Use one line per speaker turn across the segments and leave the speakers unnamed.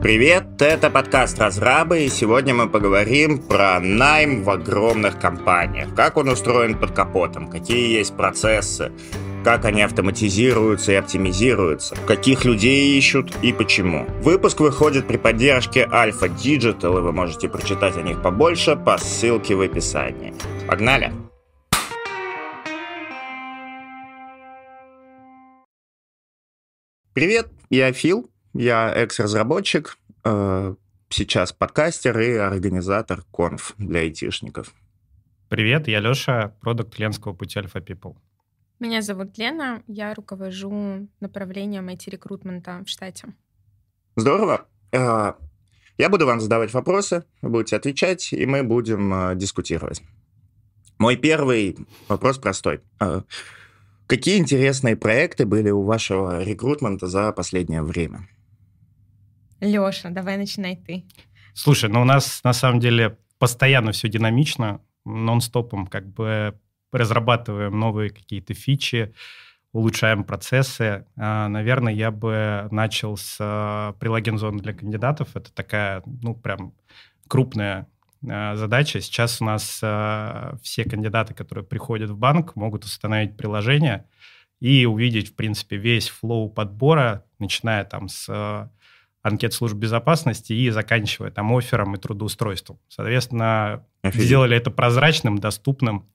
Привет, это подкаст «Разрабы», и сегодня мы поговорим про найм в огромных компаниях. Как он устроен под капотом, какие есть процессы, как они автоматизируются и оптимизируются, каких людей ищут и почему. Выпуск выходит при поддержке Alpha Digital, и вы можете прочитать о них побольше по ссылке в описании. Погнали! Привет, я Фил, я экс-разработчик, э, сейчас подкастер и организатор конф для айтишников.
Привет, я Леша, продукт клиентского пути Alpha People.
Меня зовут Лена, я руковожу направлением IT-рекрутмента в штате.
Здорово. Э, я буду вам задавать вопросы, вы будете отвечать, и мы будем э, дискутировать. Мой первый вопрос простой. Какие интересные проекты были у вашего рекрутмента за последнее время?
Леша, давай начинай ты.
Слушай, ну у нас на самом деле постоянно все динамично, нон-стопом как бы разрабатываем новые какие-то фичи, улучшаем процессы. А, наверное, я бы начал с а, прилаген зоны для кандидатов. Это такая, ну, прям крупная задача. Сейчас у нас все кандидаты, которые приходят в банк, могут установить приложение и увидеть, в принципе, весь флоу подбора, начиная там с анкет служб безопасности и заканчивая там оффером и трудоустройством. Соответственно, Офигеть. сделали это прозрачным, доступным,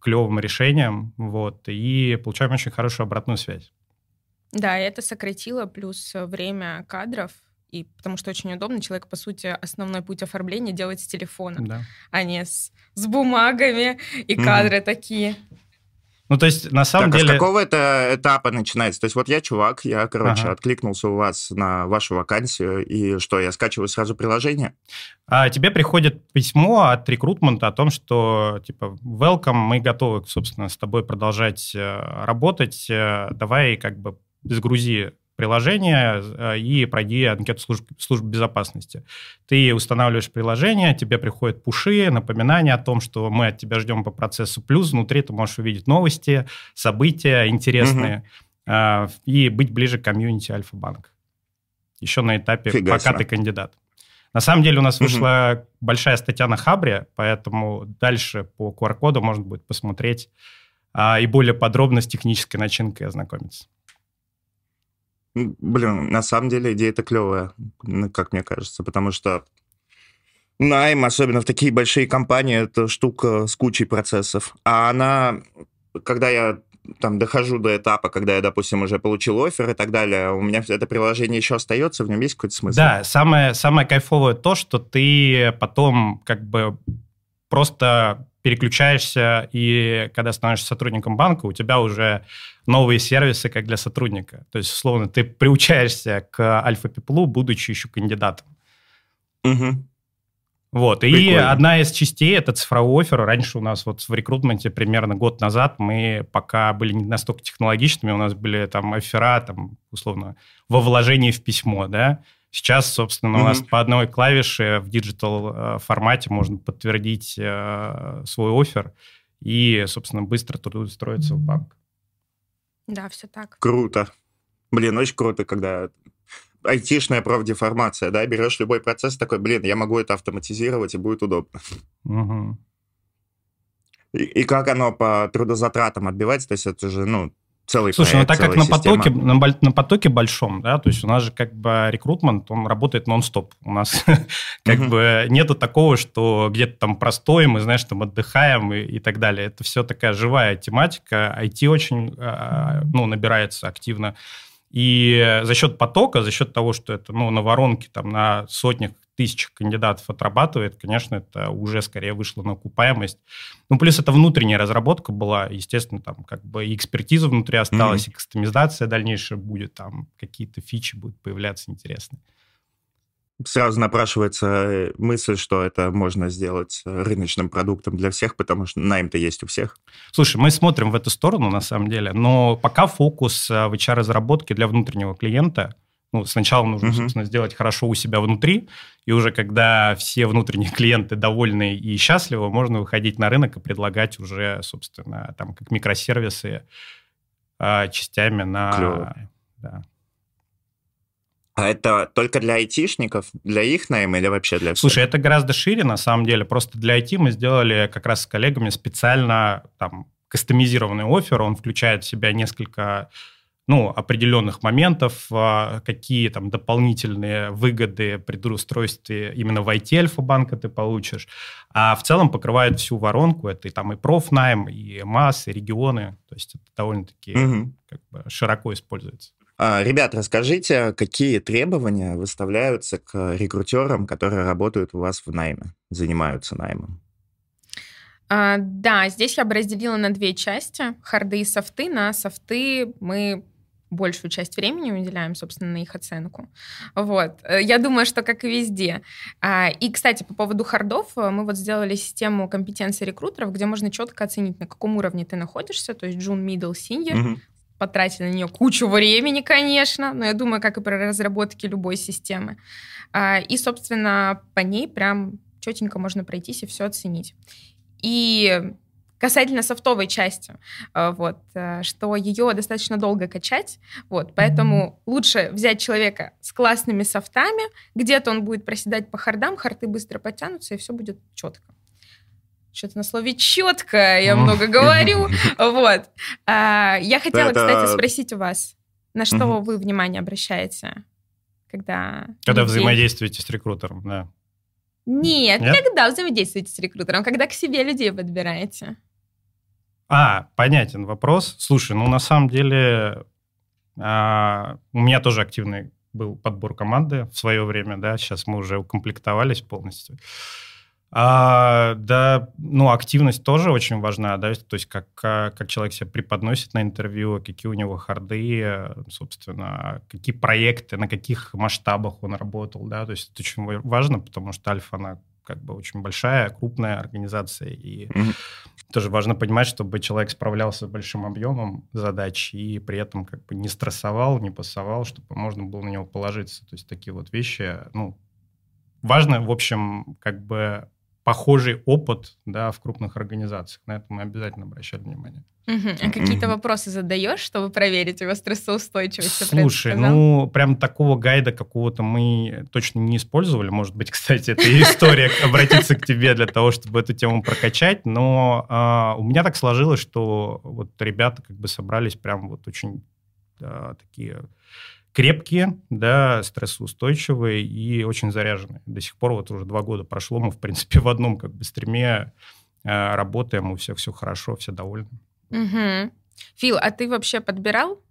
клевым решением, вот, и получаем очень хорошую обратную связь.
Да, это сократило плюс время кадров, и потому что очень удобно, человек, по сути, основной путь оформления делать с телефона, да. а не с, с бумагами и кадры mm. такие.
Ну, то есть, на самом
так,
деле...
А с какого это этапа начинается? То есть, вот я чувак, я, короче, ага. откликнулся у вас на вашу вакансию, и что, я скачиваю сразу приложение?
А тебе приходит письмо от рекрутмента о том, что, типа, welcome, мы готовы, собственно, с тобой продолжать э, работать, э, давай, как бы, сгрузи приложение э, и пройди анкету служб, служб безопасности. Ты устанавливаешь приложение, тебе приходят пуши, напоминания о том, что мы от тебя ждем по процессу. Плюс внутри ты можешь увидеть новости, события интересные угу. и быть ближе к комьюнити Альфа-банк. Еще на этапе, Фига пока себе. ты кандидат. На самом деле у нас угу. вышла большая статья на Хабре, поэтому дальше по QR-коду можно будет посмотреть а, и более подробно с технической начинкой ознакомиться.
Блин, на самом деле идея-то клевая, как мне кажется, потому что найм, особенно в такие большие компании, это штука с кучей процессов. А она, когда я там дохожу до этапа, когда я, допустим, уже получил офер и так далее, у меня это приложение еще остается, в нем есть какой-то смысл?
Да, самое, самое кайфовое то, что ты потом как бы просто переключаешься, и когда становишься сотрудником банка, у тебя уже новые сервисы, как для сотрудника. То есть, условно, ты приучаешься к Alfa People, будучи еще кандидатом.
Угу.
Вот, Прикольно. и одна из частей – это цифровой offer. Раньше у нас вот в рекрутменте примерно год назад мы пока были не настолько технологичными, у нас были там оффера, там, условно, во вложении в письмо, да, Сейчас, собственно, mm-hmm. у нас по одной клавише в digital э, формате можно подтвердить э, свой offer и, собственно, быстро трудоустроиться в банк.
Да, все так.
Круто. Блин, очень круто, когда айтишная профдеформация, да, берешь любой процесс такой, блин, я могу это автоматизировать, и будет удобно.
Угу.
И, и как оно по трудозатратам отбивается, то есть это же, ну, целый
Слушай,
проект,
ну так как на потоке, на, на потоке большом, да, то есть у нас же как бы рекрутмент, он работает нон-стоп. У нас как бы нету такого, что где-то там простое, мы, знаешь, там отдыхаем и, и так далее. Это все такая живая тематика. IT очень, а, ну, набирается активно. И за счет потока, за счет того, что это ну, на воронке там, на сотнях тысяч кандидатов отрабатывает, конечно, это уже скорее вышло на окупаемость. Ну, плюс это внутренняя разработка была, естественно, там как бы и экспертиза внутри осталась, mm-hmm. и кастомизация дальнейшая будет, там какие-то фичи будут появляться интересные.
Сразу напрашивается э, мысль, что это можно сделать рыночным продуктом для всех, потому что найм-то есть у всех.
Слушай, мы смотрим в эту сторону, на самом деле, но пока фокус э, в HR-разработке для внутреннего клиента – ну, сначала нужно, uh-huh. собственно, сделать хорошо у себя внутри, и уже когда все внутренние клиенты довольны и счастливы, можно выходить на рынок и предлагать уже, собственно, там, как микросервисы а, частями на...
Клево.
Да.
А это только для айтишников, для их найма или вообще для всех?
Слушай, это гораздо шире, на самом деле. Просто для IT мы сделали как раз с коллегами специально там кастомизированный офер. Он включает в себя несколько ну, определенных моментов, а, какие там дополнительные выгоды при трудоустройстве именно в IT Альфа-банка ты получишь. А в целом покрывает всю воронку. Это и там и профнайм, и МАС, и регионы. То есть это довольно-таки угу. как бы широко используется.
А, ребят, расскажите, какие требования выставляются к рекрутерам, которые работают у вас в найме, занимаются наймом?
А, да, здесь я бы разделила на две части. Харды и софты. На софты мы большую часть времени уделяем, собственно, на их оценку. Вот. Э, я думаю, что как и везде. А, и, кстати, по поводу хардов, э, мы вот сделали систему компетенции рекрутеров, где можно четко оценить, на каком уровне ты находишься, то есть джун, middle, senior, угу. потратили на нее кучу времени, конечно, но я думаю, как и при разработке любой системы. А, и, собственно, по ней прям четенько можно пройтись и все оценить. И касательно софтовой части, э, вот, э, что ее достаточно долго качать, вот, поэтому лучше взять человека с классными софтами, где-то он будет проседать по хардам, харты быстро подтянутся, и все будет четко. Что-то на слове четко я много говорю. Вот. А, я хотела, кстати, спросить у вас, на что вы внимание обращаете, когда...
Когда взаимодействуете с рекрутером, да.
Нет, Нет, когда взаимодействуете с рекрутером, когда к себе людей подбираете.
А, понятен вопрос. Слушай, ну на самом деле а, у меня тоже активный был подбор команды в свое время, да, сейчас мы уже укомплектовались полностью. А, да, ну, активность тоже очень важна, да, то есть как, как человек себя преподносит на интервью, какие у него харды, собственно, какие проекты, на каких масштабах он работал, да, то есть это очень важно, потому что Альфа, она как бы очень большая, крупная организация, и mm-hmm. тоже важно понимать, чтобы человек справлялся с большим объемом задач и при этом как бы не стрессовал, не пасовал, чтобы можно было на него положиться. То есть такие вот вещи, ну, важно, в общем, как бы похожий опыт да, в крупных организациях. На это мы обязательно обращали внимание.
Угу. А какие-то вопросы задаешь, чтобы проверить его стрессоустойчивость?
Слушай, ну, прям такого гайда какого-то мы точно не использовали. Может быть, кстати, это история обратиться к тебе для того, чтобы эту тему прокачать. Но а, у меня так сложилось, что вот ребята как бы собрались прям вот очень такие крепкие, да, стрессоустойчивые и очень заряженные. До сих пор вот уже два года прошло, мы, в принципе, в одном как бы стриме э, работаем, у всех все хорошо, все довольны.
Угу. Фил, а ты вообще подбирал?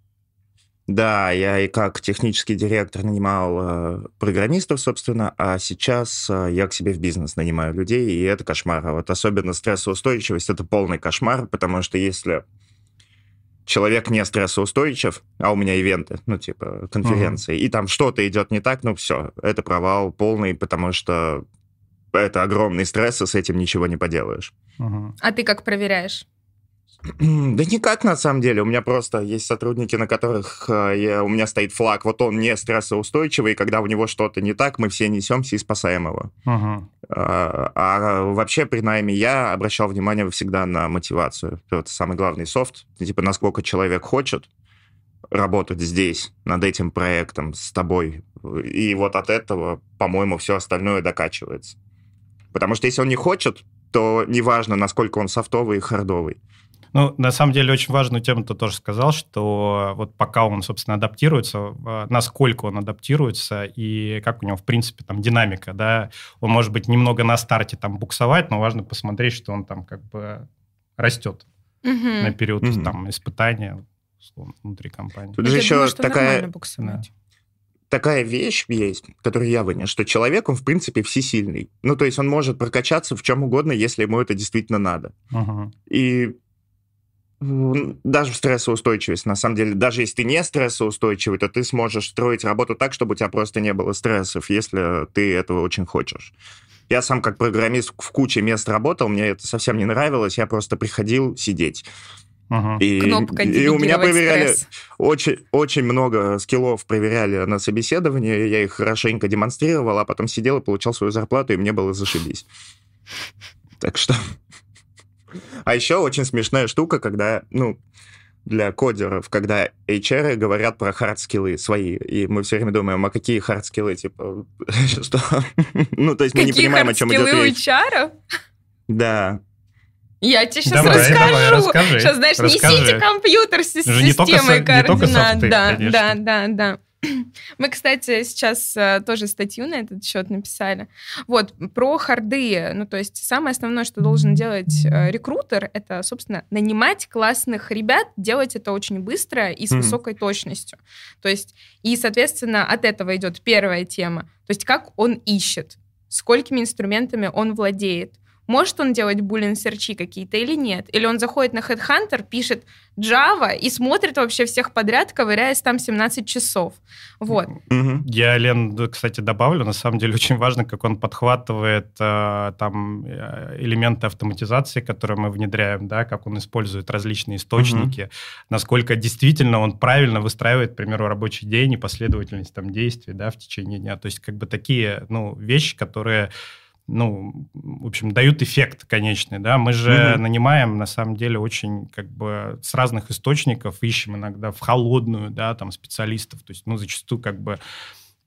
Да, я и как технический директор нанимал э, программистов, собственно, а сейчас э, я к себе в бизнес нанимаю людей, и это кошмар. А вот особенно стрессоустойчивость — это полный кошмар, потому что если человек не стрессоустойчив, а у меня ивенты, ну, типа, конференции, uh-huh. и там что-то идет не так, ну, все, это провал полный, потому что это огромный стресс, и с этим ничего не поделаешь.
Uh-huh. А ты как проверяешь?
Да никак, на самом деле. У меня просто есть сотрудники, на которых э, я, у меня стоит флаг, вот он не стрессоустойчивый, и когда у него что-то не так, мы все несемся и спасаем его. Uh-huh. А, а вообще при найме я обращал внимание всегда на мотивацию. Это самый главный софт. Типа, насколько человек хочет работать здесь, над этим проектом, с тобой. И вот от этого, по-моему, все остальное докачивается. Потому что если он не хочет, то неважно, насколько он софтовый и хардовый.
Ну, на самом деле, очень важную тему ты тоже сказал, что вот пока он, собственно, адаптируется, а, насколько он адаптируется и как у него, в принципе, там динамика, да, он может быть немного на старте там буксовать, но важно посмотреть, что он там как бы растет угу. на период угу. там испытания условно, внутри компании.
Тут же еще думаю, такая... такая вещь есть, которую я вынес, что человек, он, в принципе, всесильный. Ну, то есть он может прокачаться в чем угодно, если ему это действительно надо. Угу. И даже в стрессоустойчивость, на самом деле, даже если ты не стрессоустойчивый, то ты сможешь строить работу так, чтобы у тебя просто не было стрессов, если ты этого очень хочешь. Я сам как программист в куче мест работал, мне это совсем не нравилось, я просто приходил сидеть.
Uh-huh. И, и
у меня проверяли очень, очень много скиллов проверяли на собеседовании, я их хорошенько демонстрировал, а потом сидел и получал свою зарплату, и мне было зашибись. Так что а еще очень смешная штука, когда, ну, для кодеров, когда HR говорят про hard skills свои, и мы все время думаем, а какие hard skills, типа, что? ну, то есть мы не понимаем, о чем идет речь.
Какие у HR?
Да.
Я тебе сейчас давай, расскажу. Давай, расскажи, сейчас, знаешь, расскажи. несите компьютер с системой координат. да, да, да, да. Мы, кстати, сейчас э, тоже статью на этот счет написали. Вот, про харды. Ну, то есть самое основное, что должен делать э, рекрутер, это, собственно, нанимать классных ребят, делать это очень быстро и с mm-hmm. высокой точностью. То есть, и, соответственно, от этого идет первая тема. То есть как он ищет, сколькими инструментами он владеет, может он делать буллин серчи какие-то или нет? Или он заходит на Headhunter, пишет Java и смотрит вообще всех подряд, ковыряясь там 17 часов. Вот.
Я, Лен, кстати, добавлю, на самом деле очень важно, как он подхватывает э, там э, элементы автоматизации, которые мы внедряем, да, как он использует различные источники, угу. насколько действительно он правильно выстраивает, к примеру, рабочий день и последовательность там действий, да, в течение дня. То есть как бы такие, ну, вещи, которые ну, в общем, дают эффект конечный, да. Мы же mm-hmm. нанимаем, на самом деле, очень как бы с разных источников, ищем иногда в холодную, да, там, специалистов. То есть, ну, зачастую как бы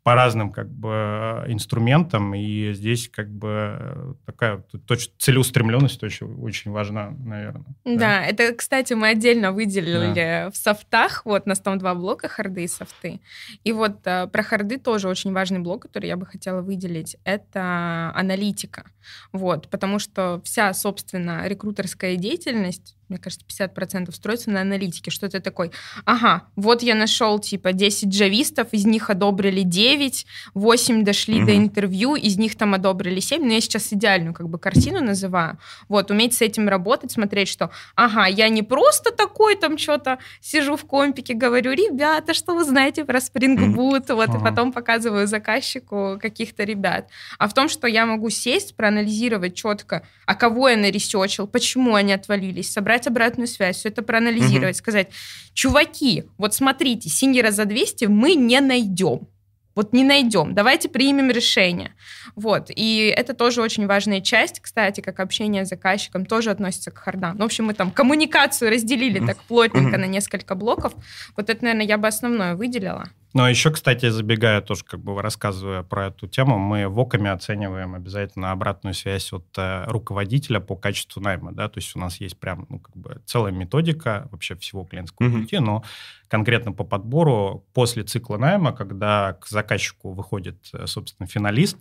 по разным как бы инструментам, и здесь как бы такая точно целеустремленность очень, очень важна, наверное.
Да, да, это, кстати, мы отдельно выделили да. в софтах, вот у нас там два блока, харды и софты. И вот э, про харды тоже очень важный блок, который я бы хотела выделить, это аналитика. Вот, потому что вся, собственно, рекрутерская деятельность мне кажется, 50% строится на аналитике, что ты такой, ага, вот я нашел типа 10 джавистов, из них одобрили 9, 8 дошли mm-hmm. до интервью, из них там одобрили 7, но я сейчас идеальную как бы картину называю. Вот, уметь с этим работать, смотреть, что, ага, я не просто такой там что-то сижу в компике, говорю, ребята, что вы знаете про Spring Boot, mm-hmm. вот, uh-huh. и потом показываю заказчику каких-то ребят. А в том, что я могу сесть, проанализировать четко, а кого я наресечил, почему они отвалились, собрать собрать обратную связь, все это проанализировать, угу. сказать, чуваки, вот смотрите, синьора за 200 мы не найдем. Вот не найдем, давайте примем решение. Вот, и это тоже очень важная часть, кстати, как общение с заказчиком тоже относится к хардам. Ну, в общем, мы там коммуникацию разделили так плотненько на несколько блоков. Вот это, наверное, я бы основное выделила.
Ну, а еще, кстати, забегая тоже, как бы рассказывая про эту тему, мы в ОКами оцениваем обязательно обратную связь от э, руководителя по качеству найма, да, то есть у нас есть прям, ну, как бы целая методика вообще всего клиентского mm-hmm. пути, но конкретно по подбору после цикла найма, когда к заказчику выходит, э, собственно, финалист,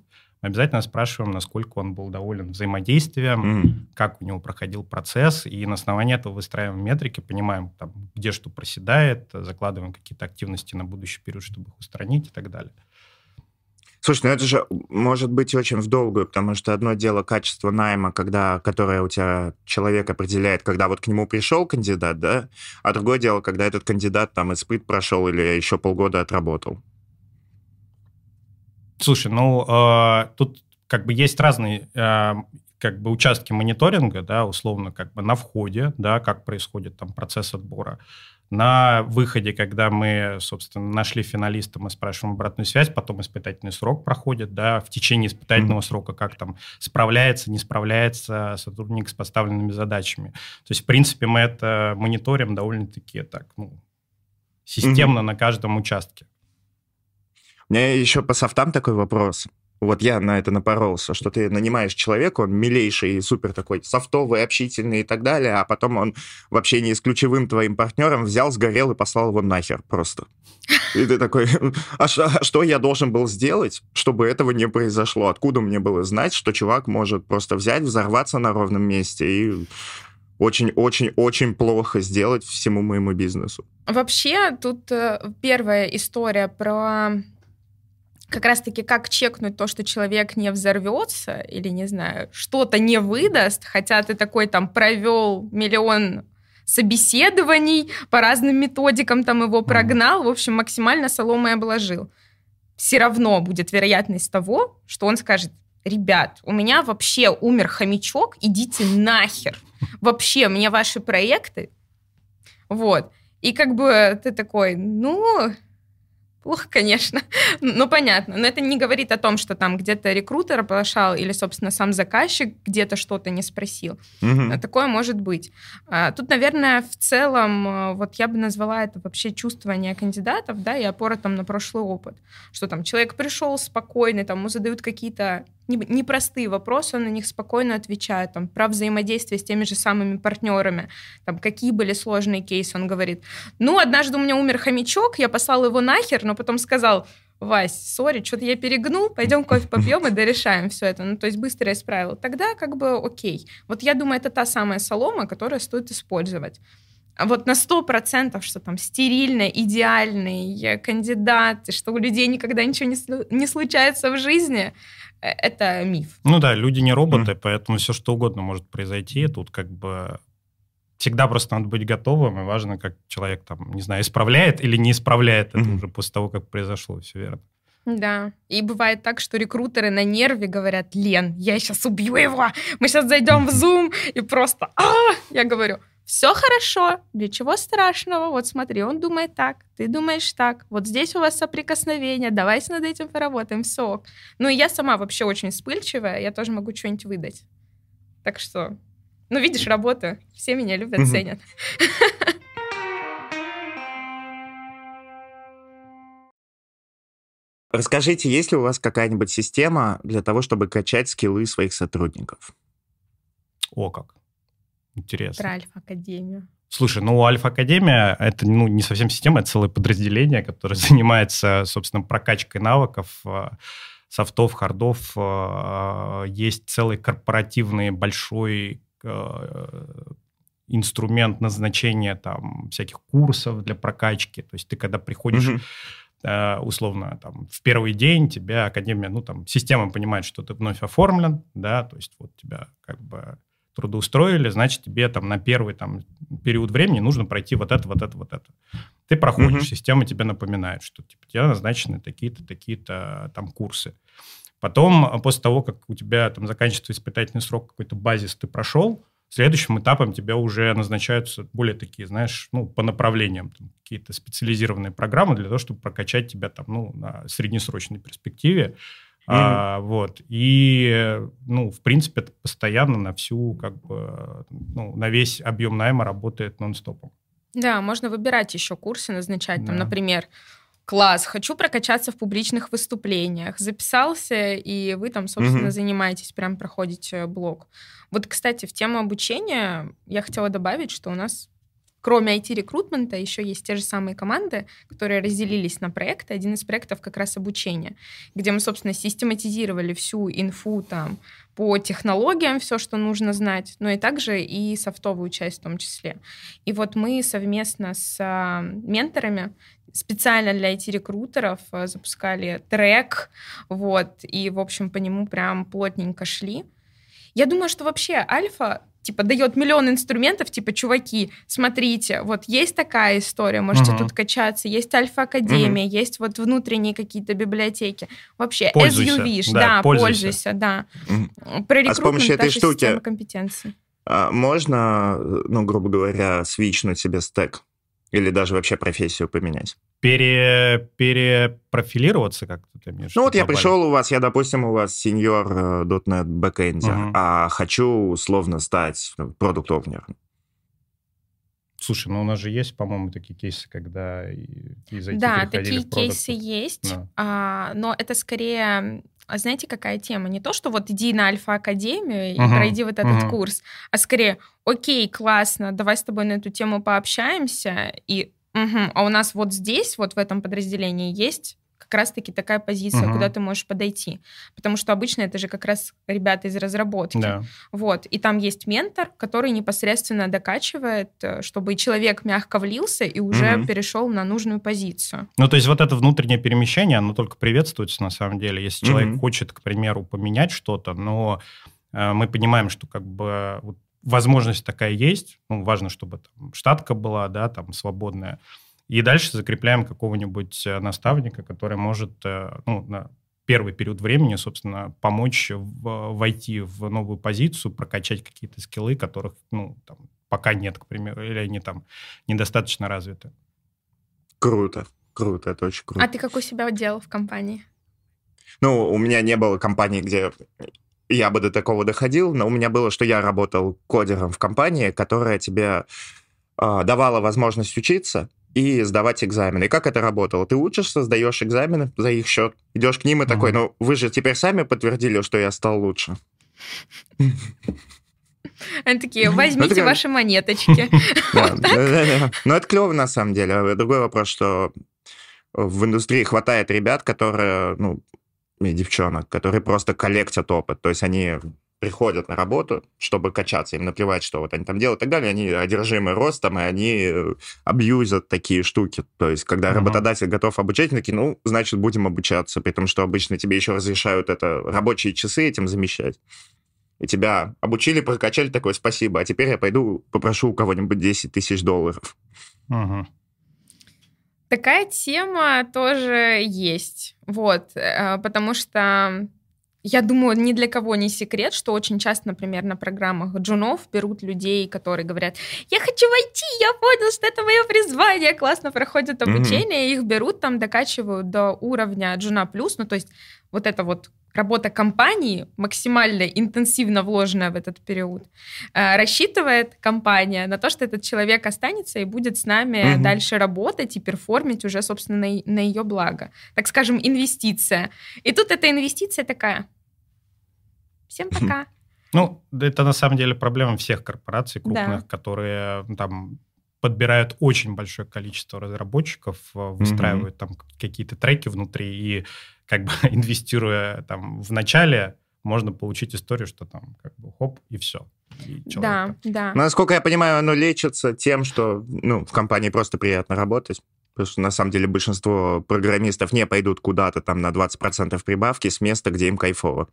обязательно спрашиваем, насколько он был доволен взаимодействием, mm. как у него проходил процесс, и на основании этого выстраиваем метрики, понимаем, там, где что проседает, закладываем какие-то активности на будущий период, чтобы их устранить и так далее.
Слушай, ну это же может быть очень в долгую, потому что одно дело качество найма, когда, которое у тебя человек определяет, когда вот к нему пришел кандидат, да, а другое дело, когда этот кандидат там испыт прошел или еще полгода отработал.
Слушай, ну, э, тут как бы есть разные э, как бы участки мониторинга, да, условно, как бы на входе, да, как происходит там процесс отбора. На выходе, когда мы, собственно, нашли финалиста, мы спрашиваем обратную связь, потом испытательный срок проходит, да, в течение испытательного mm-hmm. срока, как там справляется, не справляется сотрудник с поставленными задачами. То есть, в принципе, мы это мониторим довольно-таки так, ну, системно mm-hmm. на каждом участке.
У меня еще по софтам такой вопрос. Вот я на это напоролся, что ты нанимаешь человека, он милейший, супер такой софтовый, общительный и так далее, а потом он в общении с ключевым твоим партнером взял, сгорел и послал его нахер просто. И ты такой, а что, а что я должен был сделать, чтобы этого не произошло? Откуда мне было знать, что чувак может просто взять, взорваться на ровном месте и очень-очень-очень плохо сделать всему моему бизнесу?
Вообще, тут э, первая история про как раз-таки как чекнуть то, что человек не взорвется или, не знаю, что-то не выдаст, хотя ты такой там провел миллион собеседований по разным методикам, там его прогнал, в общем, максимально соломой обложил. Все равно будет вероятность того, что он скажет, ребят, у меня вообще умер хомячок, идите нахер. Вообще, мне ваши проекты. Вот. И как бы ты такой, ну, Плохо, конечно. Ну, понятно. Но это не говорит о том, что там где-то рекрутер оплошал или, собственно, сам заказчик где-то что-то не спросил. Угу. Такое может быть. А, тут, наверное, в целом, э, вот я бы назвала это вообще чувствование кандидатов, да, и опора там на прошлый опыт. Что там человек пришел спокойный, там ему задают какие-то непростые вопросы, он на них спокойно отвечает, там, про взаимодействие с теми же самыми партнерами, там, какие были сложные кейсы, он говорит, ну, однажды у меня умер хомячок, я послал его нахер, но потом сказал, Вась, сори, что-то я перегнул, пойдем кофе попьем и дорешаем все это. Ну, то есть быстро исправил. Тогда как бы окей. Вот я думаю, это та самая солома, которую стоит использовать. А вот на сто процентов, что там стерильный, идеальный кандидат, что у людей никогда ничего не, не случается в жизни, э, это миф.
Ну да, люди не роботы, mm. поэтому все что угодно может произойти. Тут как бы всегда просто надо быть готовым, и важно, как человек там, не знаю, исправляет или не исправляет это mm-hmm. уже после того, как произошло, все верно.
Да. И бывает так, что рекрутеры на нерве говорят, Лен, я сейчас убью его, мы сейчас зайдем в Zoom, и просто, а, я говорю, все хорошо, ничего страшного, вот смотри, он думает так, ты думаешь так, вот здесь у вас соприкосновение, давайте над этим поработаем, все ок. Ну и я сама вообще очень вспыльчивая, я тоже могу что-нибудь выдать. Так что, ну видишь, работа, все меня любят, ценят.
Расскажите, есть ли у вас какая-нибудь система для того, чтобы качать скиллы своих сотрудников?
О, как. Интересно.
Про Альфа-Академию.
Слушай, ну Альфа-Академия — это ну, не совсем система, это целое подразделение, которое занимается, собственно, прокачкой навыков, э, софтов, хардов. Э, есть целый корпоративный большой э, инструмент назначения там всяких курсов для прокачки. То есть ты когда приходишь mm-hmm. условно, там, в первый день тебя академия, ну, там, система понимает, что ты вновь оформлен, да, то есть вот тебя как бы трудоустроили, значит, тебе там на первый там, период времени нужно пройти вот это, вот это, вот это. Ты проходишь, mm-hmm. система тебе напоминает, что типа, тебе назначены такие-то, такие-то там курсы. Потом, после того, как у тебя там заканчивается испытательный срок, какой-то базис ты прошел, следующим этапом тебя уже назначаются более такие, знаешь, ну, по направлениям, там, какие-то специализированные программы для того, чтобы прокачать тебя там, ну, на среднесрочной перспективе Mm-hmm. А, вот. И, ну, в принципе, это постоянно на всю, как бы, ну, на весь объем найма работает нон-стопом.
Да, можно выбирать еще курсы, назначать, да. там, например, класс, хочу прокачаться в публичных выступлениях. Записался, и вы там, собственно, mm-hmm. занимаетесь, прям проходите блок. Вот, кстати, в тему обучения я хотела добавить, что у нас кроме IT-рекрутмента, еще есть те же самые команды, которые разделились на проекты. Один из проектов как раз обучение, где мы, собственно, систематизировали всю инфу там по технологиям, все, что нужно знать, но и также и софтовую часть в том числе. И вот мы совместно с а, менторами специально для IT-рекрутеров а, запускали трек, вот, и, в общем, по нему прям плотненько шли. Я думаю, что вообще альфа типа дает миллион инструментов, типа, чуваки, смотрите, вот есть такая история, можете uh-huh. тут качаться, есть Альфа-Академия, uh-huh. есть вот внутренние какие-то библиотеки. Вообще, пользуйся. as you wish, да, да пользуйся. пользуйся, да.
Про а с помощью этой штуки компетенции. А, можно, ну, грубо говоря, свичнуть себе стек? Или даже вообще профессию поменять?
Пере, перепрофилироваться как ты имеешь?
Ну вот я пришел у вас, я, допустим, у вас senior э, .NET backend ер, uh-huh. а хочу условно стать продукт ну, owner ом
Слушай, ну у нас же есть, по-моему, такие кейсы, когда из IT
Да, такие кейсы есть, да. а, но это скорее а знаете, какая тема? Не то, что вот иди на Альфа-академию и uh-huh. пройди вот этот uh-huh. курс, а скорее, окей, классно, давай с тобой на эту тему пообщаемся, и угу, а у нас вот здесь, вот в этом подразделении есть как раз-таки такая позиция, угу. куда ты можешь подойти. Потому что обычно это же как раз ребята из разработки. Да. Вот. И там есть ментор, который непосредственно докачивает, э, чтобы человек мягко влился и уже угу. перешел на нужную позицию.
Ну, то есть вот это внутреннее перемещение, оно только приветствуется на самом деле. Если угу. человек хочет, к примеру, поменять что-то, но э, мы понимаем, что как бы вот возможность такая есть. Ну, важно, чтобы там штатка была, да, там свободная. И дальше закрепляем какого-нибудь э, наставника, который может э, ну, на первый период времени, собственно, помочь в, войти в новую позицию, прокачать какие-то скиллы, которых ну, там, пока нет, к примеру, или они там недостаточно развиты.
Круто. круто, это очень круто.
А ты как у себя делал в компании?
Ну, у меня не было компании, где я бы до такого доходил, но у меня было, что я работал кодером в компании, которая тебе э, давала возможность учиться и сдавать экзамены. И как это работало? Ты учишься, сдаешь экзамены за их счет, идешь к ним и mm-hmm. такой, ну, вы же теперь сами подтвердили, что я стал лучше.
Они такие, возьмите ваши монеточки.
Ну, это клево на самом деле. Другой вопрос, что в индустрии хватает ребят, которые, ну, и девчонок, которые просто коллектят опыт. То есть они приходят на работу, чтобы качаться, им наплевать, что вот они там делают и так далее, они одержимы ростом, и они э, абьюзят такие штуки. То есть, когда uh-huh. работодатель готов обучать, они такие, ну, значит, будем обучаться, при том, что обычно тебе еще разрешают это рабочие часы этим замещать. И тебя обучили, прокачали, такое, спасибо, а теперь я пойду попрошу у кого-нибудь 10 тысяч долларов.
Uh-huh. Такая тема тоже есть, вот, э, потому что я думаю, ни для кого не секрет, что очень часто, например, на программах джунов берут людей, которые говорят, я хочу войти, я понял, что это мое призвание, классно проходят обучение, mm-hmm. их берут, там докачивают до уровня джуна плюс, ну то есть вот это вот работа компании, максимально интенсивно вложенная в этот период, э, рассчитывает компания на то, что этот человек останется и будет с нами угу. дальше работать и перформить уже, собственно, на, на ее благо. Так скажем, инвестиция. И тут эта инвестиция такая. Всем пока.
Ну, это на самом деле проблема всех корпораций крупных, да. которые там подбирают очень большое количество разработчиков, э, выстраивают mm-hmm. там какие-то треки внутри и как бы инвестируя там в начале, можно получить историю, что там как бы хоп, и все.
И да, да.
Насколько я понимаю, оно лечится тем, что ну, в компании просто приятно работать. Потому что, на самом деле, большинство программистов не пойдут куда-то там на 20% прибавки с места, где им кайфово.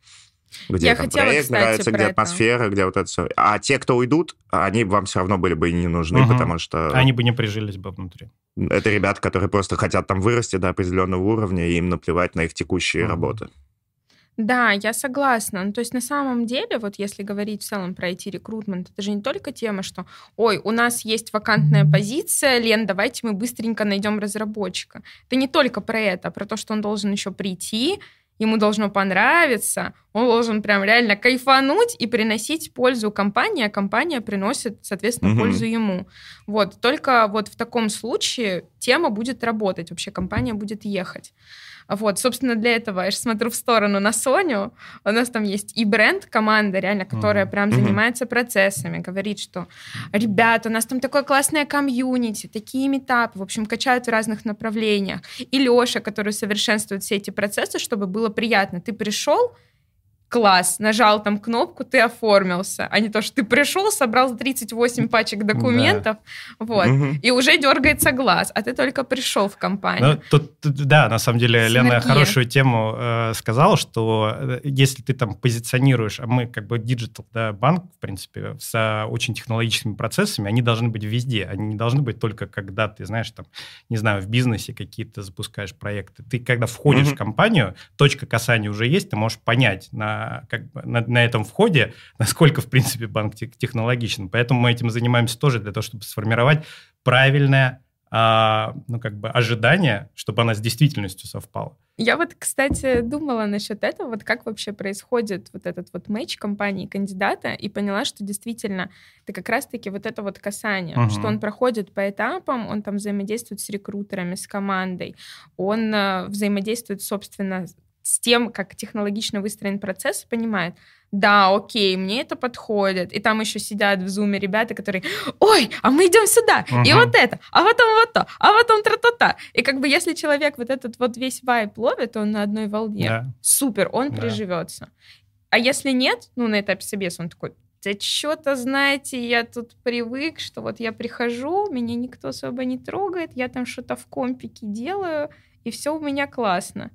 Где я там хотела, проект кстати, нравится, где это. атмосфера, где вот это все. А те, кто уйдут, они вам все равно были бы и не нужны, угу. потому что...
Они бы не прижились бы внутри.
Это ребята, которые просто хотят там вырасти до определенного уровня, и им наплевать на их текущие угу. работы.
Да, я согласна. Ну, то есть на самом деле, вот если говорить в целом про IT-рекрутмент, это же не только тема, что, ой, у нас есть вакантная позиция, Лен, давайте мы быстренько найдем разработчика. Это не только про это, а про то, что он должен еще прийти, ему должно понравиться, он должен прям реально кайфануть и приносить пользу компании, а компания приносит, соответственно, угу. пользу ему. Вот, только вот в таком случае тема будет работать, вообще компания будет ехать. Вот, собственно, для этого я же смотрю в сторону на Соню. У нас там есть и бренд, команда реально, которая mm-hmm. прям занимается процессами, говорит, что, ребята, у нас там такое классное комьюнити, такие метапы, в общем, качают в разных направлениях. И Леша, который совершенствует все эти процессы, чтобы было приятно. Ты пришел, класс, нажал там кнопку, ты оформился, а не то, что ты пришел, собрал 38 пачек документов, да. вот, угу. и уже дергается глаз, а ты только пришел в компанию.
Ну, тут, да, на самом деле Синергия. Лена хорошую тему э, сказала, что э, если ты там позиционируешь, а мы как бы digital, да, банк, в принципе, с очень технологическими процессами, они должны быть везде, они не должны быть только когда ты, знаешь, там, не знаю, в бизнесе какие-то запускаешь проекты. Ты когда входишь угу. в компанию, точка касания уже есть, ты можешь понять на как бы, на, на этом входе, насколько, в принципе, банк технологичен. Поэтому мы этим занимаемся тоже для того, чтобы сформировать правильное а, ну, как бы ожидание, чтобы она с действительностью совпала.
Я вот, кстати, думала насчет этого, вот как вообще происходит вот этот вот матч компании кандидата, и поняла, что действительно это как раз-таки вот это вот касание, uh-huh. что он проходит по этапам, он там взаимодействует с рекрутерами, с командой, он э, взаимодействует, собственно, с тем, как технологично выстроен процесс, понимает, да, окей, мне это подходит. И там еще сидят в зуме ребята, которые, ой, а мы идем сюда, uh-huh. и вот это, а потом вот то, а потом тра-та-та. И как бы если человек вот этот вот весь вайп ловит, он на одной волне, да. супер, он да. приживется. А если нет, ну, на этапе собеса он такой, да что-то, знаете, я тут привык, что вот я прихожу, меня никто особо не трогает, я там что-то в компике делаю, и все у меня классно.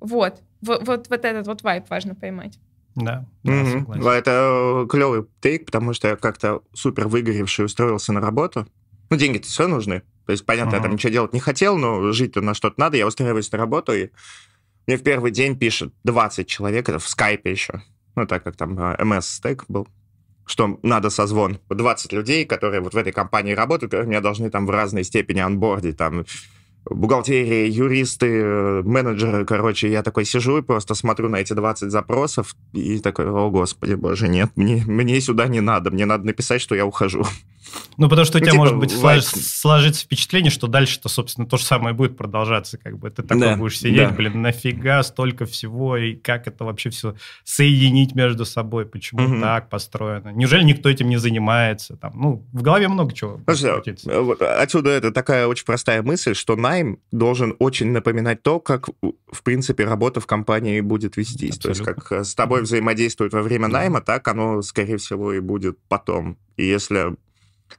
Вот. Вот, вот, вот этот вот вайп важно поймать.
Да,
mm-hmm. Это клевый тейк, потому что я как-то супер выгоревший устроился на работу. Ну, деньги-то все нужны. То есть, понятно, uh-huh. я там ничего делать не хотел, но жить-то на что-то надо. Я устраиваюсь на работу, и мне в первый день пишет 20 человек, это в скайпе еще. Ну, так как там MS-стек был что надо созвон. 20 людей, которые вот в этой компании работают, которые меня должны там в разной степени анбордить, там бухгалтерия, юристы, менеджеры, короче, я такой сижу и просто смотрю на эти 20 запросов и такой, о, господи, боже, нет, мне, мне сюда не надо, мне надо написать, что я ухожу.
Ну, потому что у тебя, типа, может быть, лайк... сложится впечатление, что дальше-то, собственно, то же самое будет продолжаться. Как бы ты такой да, будешь сидеть, да. блин, нафига столько всего, и как это вообще все соединить между собой, почему угу. так построено. Неужели никто этим не занимается? Там, ну, в голове много чего.
Слушай, вот отсюда это такая очень простая мысль, что найм должен очень напоминать то, как, в принципе, работа в компании будет вестись. Абсолютно. То есть, как с тобой взаимодействуют во время найма, так оно, скорее всего, и будет потом. И если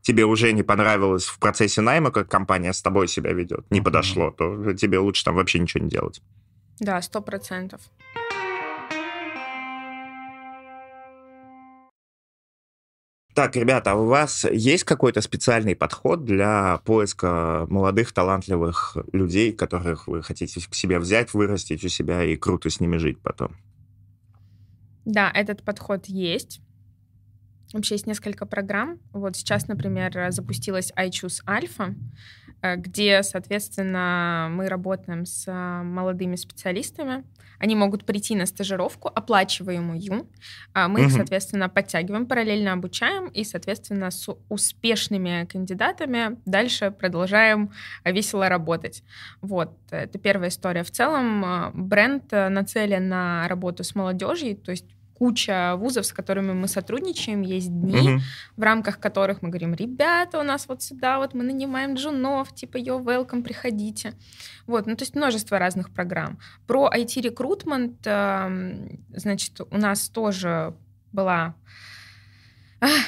тебе уже не понравилось в процессе найма, как компания с тобой себя ведет, не подошло, то тебе лучше там вообще ничего не делать.
Да, сто процентов.
Так, ребята, а у вас есть какой-то специальный подход для поиска молодых, талантливых людей, которых вы хотите к себе взять, вырастить у себя и круто с ними жить потом?
Да, этот подход есть. Вообще есть несколько программ. Вот сейчас, например, запустилась iChoose Alpha, э, где, соответственно, мы работаем с э, молодыми специалистами. Они могут прийти на стажировку, оплачиваемую. А мы их, соответственно, подтягиваем, параллельно обучаем и, соответственно, с успешными кандидатами дальше продолжаем весело работать. Вот, это первая история. В целом э, бренд нацелен на работу с молодежью, то есть куча вузов, с которыми мы сотрудничаем, есть дни, угу. в рамках которых мы говорим, ребята, у нас вот сюда вот мы нанимаем джунов, типа, yo, welcome, приходите. Вот, ну, то есть множество разных программ. Про IT-рекрутмент, значит, у нас тоже была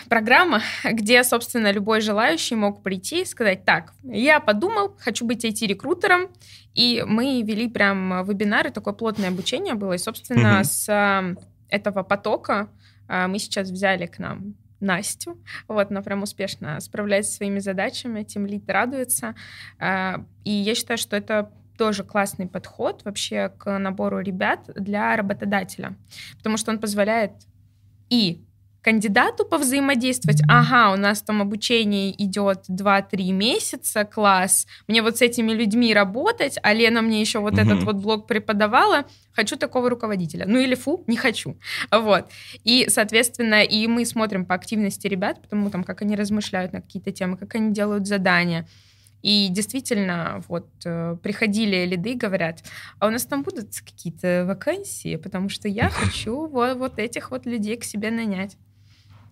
программа, где, собственно, любой желающий мог прийти и сказать, так, я подумал, хочу быть IT-рекрутером, и мы вели прям вебинары, такое плотное обучение было, и, собственно, mm с этого потока а, мы сейчас взяли к нам Настю. Вот, она прям успешно справляется со своими задачами, тем лид радуется. А, и я считаю, что это тоже классный подход вообще к набору ребят для работодателя, потому что он позволяет и кандидату повзаимодействовать. Ага, у нас там обучение идет 2-3 месяца, класс. Мне вот с этими людьми работать, а Лена мне еще вот угу. этот вот блок преподавала. Хочу такого руководителя. Ну или фу, не хочу. Вот. И, соответственно, и мы смотрим по активности ребят, потому там, как они размышляют на какие-то темы, как они делают задания. И действительно, вот э, приходили лиды, говорят, а у нас там будут какие-то вакансии, потому что я хочу вот, вот этих вот людей к себе нанять.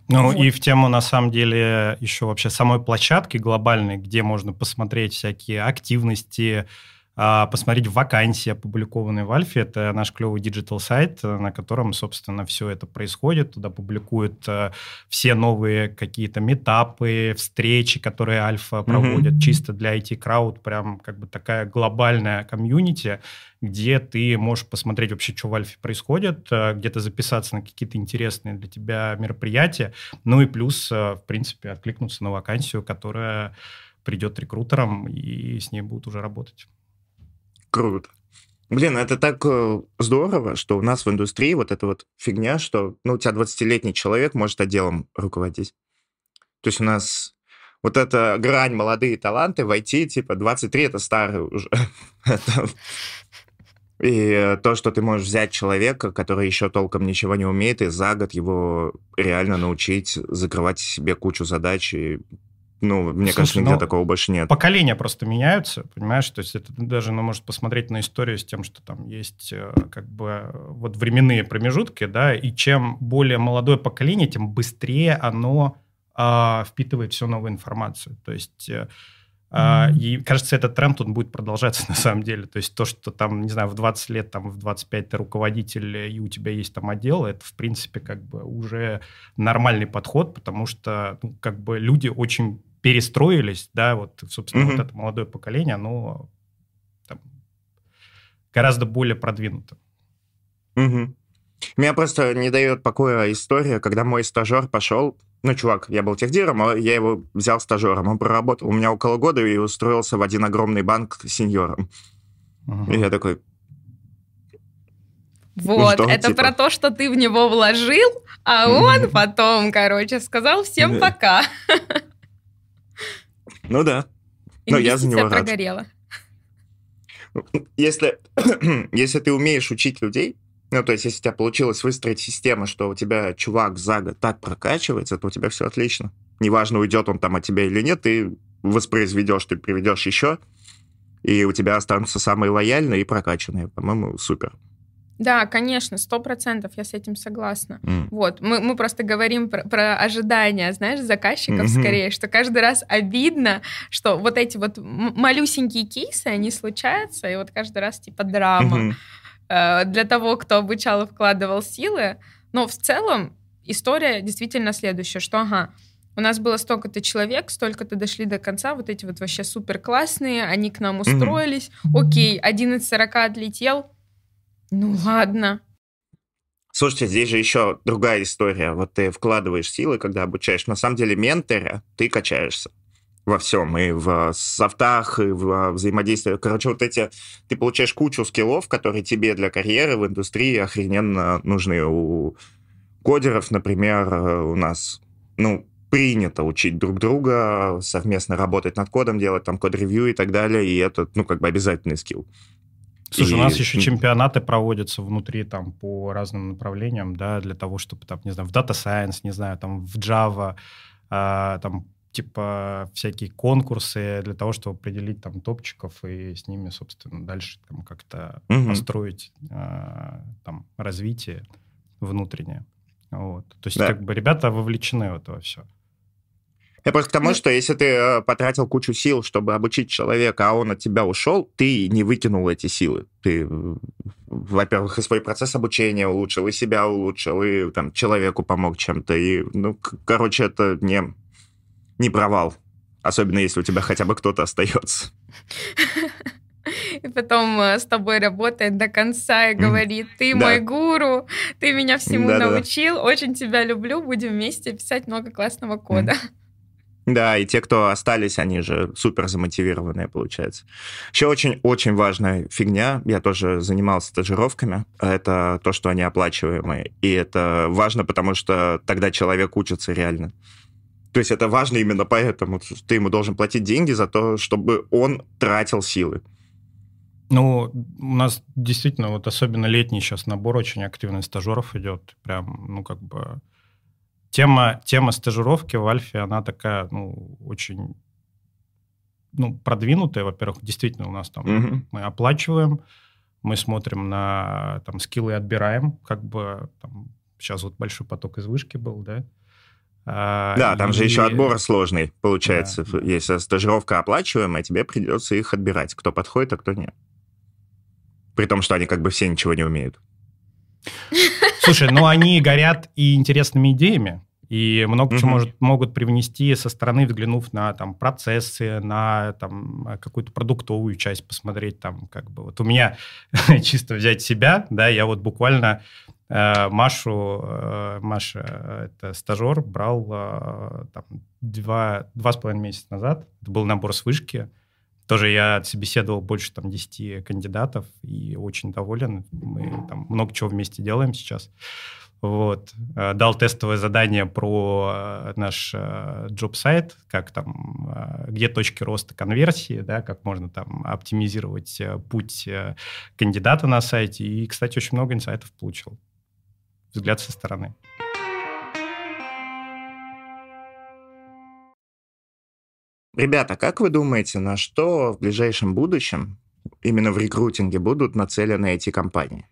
Ну вот. и в тему, на самом деле, еще вообще самой площадки глобальной, где можно посмотреть всякие активности, посмотреть вакансии, опубликованные в Альфе. Это наш клевый digital-сайт, на котором, собственно, все это происходит. Туда публикуют э, все новые какие-то митапы, встречи, которые Альфа проводит, mm-hmm. чисто для IT-crowd, прям как бы такая глобальная комьюнити, где ты можешь посмотреть вообще, что в Альфе происходит, э, где-то записаться на какие-то интересные для тебя мероприятия, ну и плюс, э, в принципе, откликнуться на вакансию, которая придет рекрутером и с ней будут уже работать.
Круто. Блин, это так э, здорово, что у нас в индустрии вот эта вот фигня, что ну, у тебя 20-летний человек может отделом руководить. То есть у нас вот эта грань молодые таланты в IT, типа 23 это старый уже. И то, что ты можешь взять человека, который еще толком ничего не умеет, и за год его реально научить закрывать себе кучу задач и ну, мне Слушай, кажется, нигде ну, такого больше нет.
Поколения просто меняются, понимаешь? То есть это даже ну, может посмотреть на историю с тем, что там есть э, как бы вот временные промежутки, да, и чем более молодое поколение, тем быстрее оно э, впитывает всю новую информацию. То есть... Э, Mm-hmm. И кажется, этот тренд он будет продолжаться на самом деле. То есть то, что там, не знаю, в 20 лет, там, в 25 ты руководитель, и у тебя есть там отдел, это, в принципе, как бы уже нормальный подход, потому что ну, как бы люди очень перестроились, да, вот, собственно, mm-hmm. вот это молодое поколение, оно там, гораздо более продвинуто.
Угу. Меня просто не дает покоя история, когда мой стажер пошел, ну, чувак, я был техдиром, а я его взял стажером, он проработал у меня около года и устроился в один огромный банк сеньором. Угу. И я такой...
Вот, ну, что, это типа... про то, что ты в него вложил, а он потом, короче, сказал всем пока.
Ну да. Но я за него рад.
прогорела.
если, если ты умеешь учить людей, ну, то есть, если у тебя получилось выстроить систему, что у тебя чувак за год так прокачивается, то у тебя все отлично. Неважно, уйдет он там от тебя или нет, ты воспроизведешь, ты приведешь еще, и у тебя останутся самые лояльные и прокачанные. По-моему, супер.
Да, конечно, сто процентов, я с этим согласна. Mm. Вот, мы, мы просто говорим про, про ожидания, знаешь, заказчиков mm-hmm. скорее, что каждый раз обидно, что вот эти вот малюсенькие кейсы, они случаются, и вот каждый раз типа драма mm-hmm. э, для того, кто обучал и вкладывал силы. Но в целом история действительно следующая, что ага, у нас было столько-то человек, столько-то дошли до конца, вот эти вот вообще супер классные, они к нам устроились, mm-hmm. окей, один из 40 отлетел, ну ладно.
Слушайте, здесь же еще другая история. Вот ты вкладываешь силы, когда обучаешь. На самом деле ментора ты качаешься во всем, и в софтах, и в взаимодействии. Короче, вот эти... Ты получаешь кучу скиллов, которые тебе для карьеры в индустрии охрененно нужны. У кодеров, например, у нас, ну, принято учить друг друга, совместно работать над кодом, делать там код-ревью и так далее, и это, ну, как бы обязательный скилл.
Слушай, и... у нас еще чемпионаты проводятся внутри там по разным направлениям, да, для того, чтобы там, не знаю, в Data Science, не знаю, там в Java, э, там типа всякие конкурсы для того, чтобы определить там топчиков и с ними, собственно, дальше там как-то угу. построить э, там развитие внутреннее. Вот. То есть да. как бы ребята вовлечены в это все.
Я просто к тому, что если ты э, потратил кучу сил, чтобы обучить человека, а он от тебя ушел, ты не выкинул эти силы. Ты, во-первых, и свой процесс обучения улучшил, и себя улучшил, и там человеку помог чем-то. И, ну, короче, это не, не провал. Особенно если у тебя хотя бы кто-то остается.
И потом э, с тобой работает до конца и говорит, ты да. мой гуру, ты меня всему да, научил, да, да. очень тебя люблю, будем вместе писать много классного кода. Mm.
Да, и те, кто остались, они же супер замотивированные, получается. Еще очень-очень важная фигня, я тоже занимался стажировками, это то, что они оплачиваемые. И это важно, потому что тогда человек учится реально. То есть это важно именно поэтому. Ты ему должен платить деньги за то, чтобы он тратил силы.
Ну, у нас действительно, вот особенно летний сейчас набор очень активный стажеров идет. Прям, ну, как бы Тема, тема стажировки в Альфе, она такая, ну, очень ну, продвинутая, во-первых, действительно у нас там mm-hmm. мы оплачиваем, мы смотрим на там скиллы отбираем, как бы там сейчас вот большой поток из вышки был, да.
А, да, там и... же еще отбор сложный, получается. Да. Если стажировка оплачиваемая, тебе придется их отбирать, кто подходит, а кто нет. При том, что они как бы все ничего не умеют.
Слушай, ну они горят и интересными идеями. И много чего может, могут привнести со стороны, взглянув на там, процессы, на там, какую-то продуктовую часть посмотреть. Там, как бы. Вот у меня чисто взять себя, да, я вот буквально э, Машу, э, Маша, это стажер, брал э, там, два, два с половиной месяца назад. Это был набор с вышки. Тоже я отсобеседовал больше там 10 кандидатов и очень доволен. Мы там много чего вместе делаем сейчас. Вот. Э, дал тестовое задание про э, наш джоб-сайт, э, как там, где точки роста конверсии, да, как можно там оптимизировать путь кандидата на сайте. И, кстати, очень много инсайтов получил. Взгляд со стороны.
Ребята, как вы думаете, на что в ближайшем будущем именно в рекрутинге будут нацелены эти компании?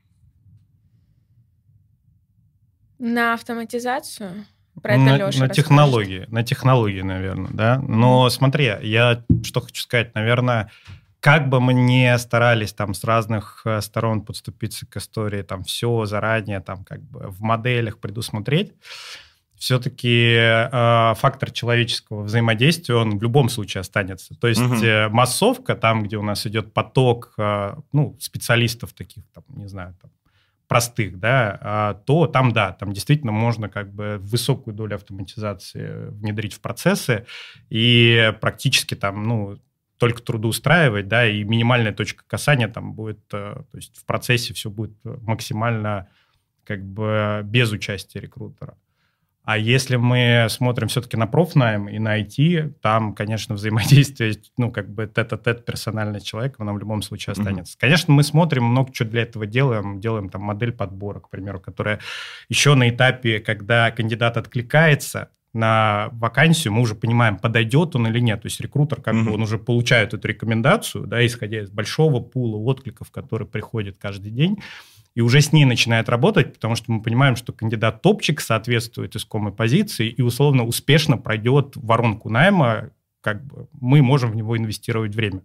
На автоматизацию? Про
это на, Леша на технологии, на технологии, наверное, да. Но mm-hmm. смотри, я что хочу сказать, наверное, как бы мы ни старались там с разных э, сторон подступиться к истории, там все заранее там как бы в моделях предусмотреть, все-таки э, фактор человеческого взаимодействия, он в любом случае останется. То есть угу. э, массовка, там, где у нас идет поток э, ну, специалистов таких, там, не знаю, там, простых, да, а, то там, да, там действительно можно как бы высокую долю автоматизации внедрить в процессы и практически там, ну, только трудоустраивать, да, и минимальная точка касания там будет, э, то есть в процессе все будет максимально как бы без участия рекрутера. А если мы смотрим все-таки на профнайм и на IT, там, конечно, взаимодействие, ну, как бы тет-а-тет персональный человек, оно в любом случае останется. Mm-hmm. Конечно, мы смотрим, много чего для этого делаем. Делаем там модель подбора, к примеру, которая еще на этапе, когда кандидат откликается, на вакансию, мы уже понимаем, подойдет он или нет. То есть рекрутер, как mm-hmm. бы, он уже получает эту рекомендацию, да, исходя из большого пула откликов, который приходит каждый день и уже с ней начинает работать, потому что мы понимаем, что кандидат топчик соответствует искомой позиции и условно успешно пройдет воронку найма, как бы мы можем в него инвестировать время.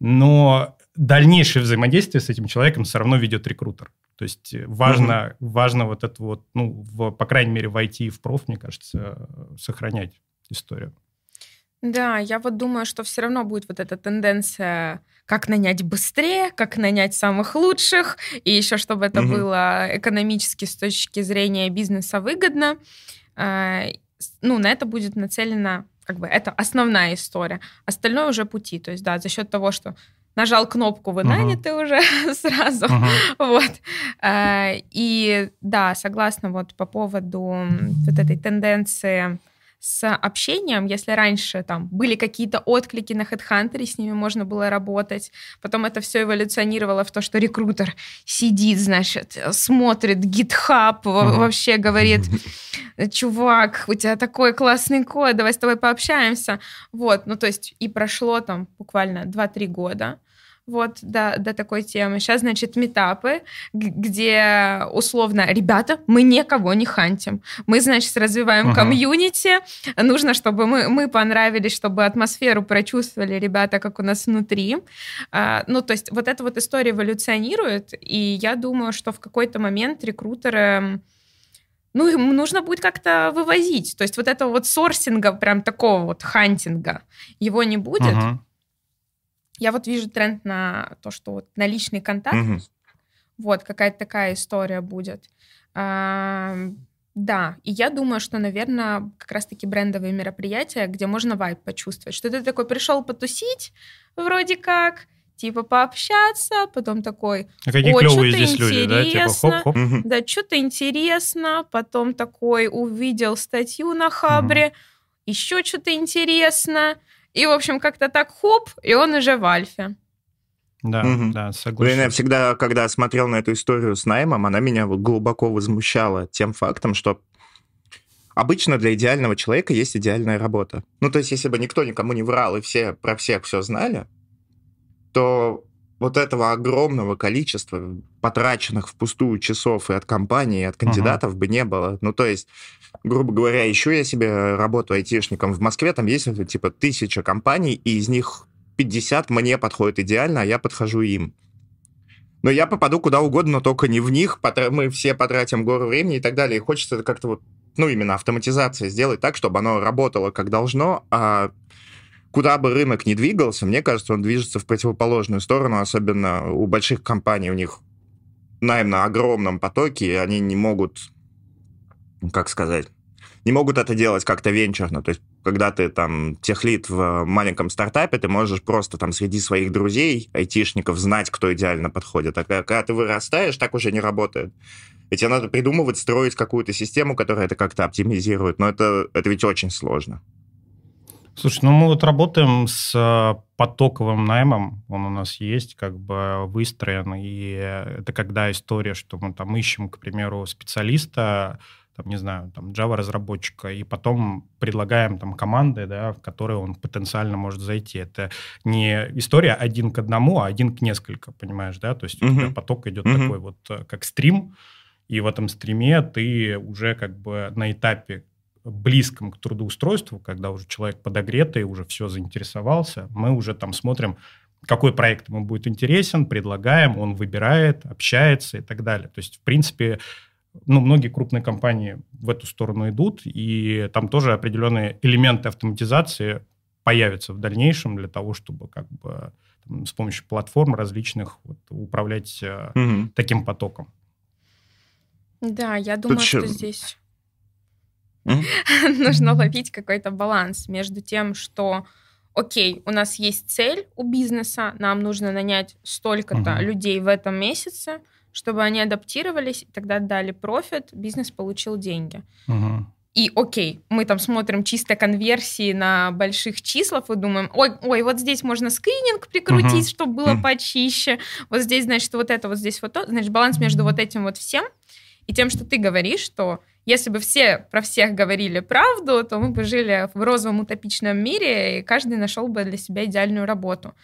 Но дальнейшее взаимодействие с этим человеком все равно ведет рекрутер. То есть важно, угу. важно вот это вот, ну, в, по крайней мере, в IT и в проф, мне кажется, сохранять историю.
Да, я вот думаю, что все равно будет вот эта тенденция, как нанять быстрее, как нанять самых лучших, и еще чтобы это угу. было экономически с точки зрения бизнеса выгодно. А, ну, на это будет нацелена, как бы, это основная история. Остальное уже пути. То есть, да, за счет того, что нажал кнопку, вы наняты uh-huh. уже сразу. Uh-huh. Вот. А, и да, согласна вот по поводу вот этой тенденции с общением, если раньше там были какие-то отклики на HeadHunter, с ними можно было работать, потом это все эволюционировало в то, что рекрутер сидит, значит, смотрит GitHub, mm-hmm. вообще говорит, чувак, у тебя такой классный код, давай с тобой пообщаемся. Вот, ну то есть и прошло там буквально 2-3 года, вот до, до такой темы. Сейчас, значит, метапы, где условно, ребята, мы никого не хантим. Мы, значит, развиваем uh-huh. комьюнити. Нужно, чтобы мы, мы понравились, чтобы атмосферу прочувствовали ребята, как у нас внутри. А, ну, то есть вот эта вот история эволюционирует, и я думаю, что в какой-то момент рекрутеры ну, им нужно будет как-то вывозить. То есть вот этого вот сорсинга, прям такого вот хантинга, его не будет. Uh-huh. Я вот вижу тренд на то, что вот на личный контакт, угу. вот какая-то такая история будет. А, да, и я думаю, что, наверное, как раз-таки брендовые мероприятия, где можно вайп почувствовать, что ты такой пришел потусить, вроде как, типа пообщаться, потом такой,
а какие клевые здесь люди, да, типа хоп-хоп.
Да, что-то интересно, потом такой увидел статью на Хабре, угу. еще что-то интересно, и, в общем, как-то так хоп, и он уже в альфе.
Да, угу. да, согласен.
Блин, я всегда, когда смотрел на эту историю с наймом, она меня вот глубоко возмущала тем фактом, что обычно для идеального человека есть идеальная работа. Ну, то есть, если бы никто никому не врал, и все про всех все знали, то вот этого огромного количества потраченных впустую часов и от компании, и от кандидатов uh-huh. бы не было. Ну, то есть, грубо говоря, еще я себе работаю айтишником. В Москве там есть типа тысяча компаний, и из них 50 мне подходит идеально, а я подхожу им. Но я попаду куда угодно, но только не в них. Мы все потратим гору времени и так далее. И хочется как-то вот, ну, именно автоматизация сделать так, чтобы оно работало как должно, а куда бы рынок ни двигался, мне кажется, он движется в противоположную сторону, особенно у больших компаний, у них найм на огромном потоке, и они не могут, как сказать, не могут это делать как-то венчурно. То есть, когда ты там техлит в маленьком стартапе, ты можешь просто там среди своих друзей, айтишников, знать, кто идеально подходит. А когда ты вырастаешь, так уже не работает. Ведь тебе надо придумывать, строить какую-то систему, которая это как-то оптимизирует. Но это, это ведь очень сложно.
Слушай, ну мы вот работаем с э, потоковым наймом, он у нас есть, как бы выстроен, и это когда история, что мы там ищем, к примеру, специалиста, там, не знаю, там, Java-разработчика, и потом предлагаем там команды, да, в которые он потенциально может зайти. Это не история один к одному, а один к несколько, понимаешь, да? То есть uh-huh. у тебя поток идет uh-huh. такой вот, э, как стрим, и в этом стриме ты уже как бы на этапе близком к трудоустройству, когда уже человек подогретый, уже все заинтересовался, мы уже там смотрим, какой проект ему будет интересен, предлагаем, он выбирает, общается и так далее. То есть, в принципе, ну, многие крупные компании в эту сторону идут, и там тоже определенные элементы автоматизации появятся в дальнейшем для того, чтобы как бы там, с помощью платформ различных вот, управлять угу. таким потоком.
Да, я думаю, Тут что здесь нужно ловить какой-то баланс между тем, что окей, у нас есть цель у бизнеса, нам нужно нанять столько-то людей в этом месяце, чтобы они адаптировались, и тогда дали профит, бизнес получил деньги. и окей, мы там смотрим чисто конверсии на больших числах и думаем, ой, ой, вот здесь можно скрининг прикрутить, uh-huh. чтобы было почище, вот здесь, значит, вот это, вот здесь вот то. Значит, баланс между вот этим вот всем и тем, что ты говоришь, что если бы все про всех говорили правду, то мы бы жили в розовом утопичном мире, и каждый нашел бы для себя идеальную работу.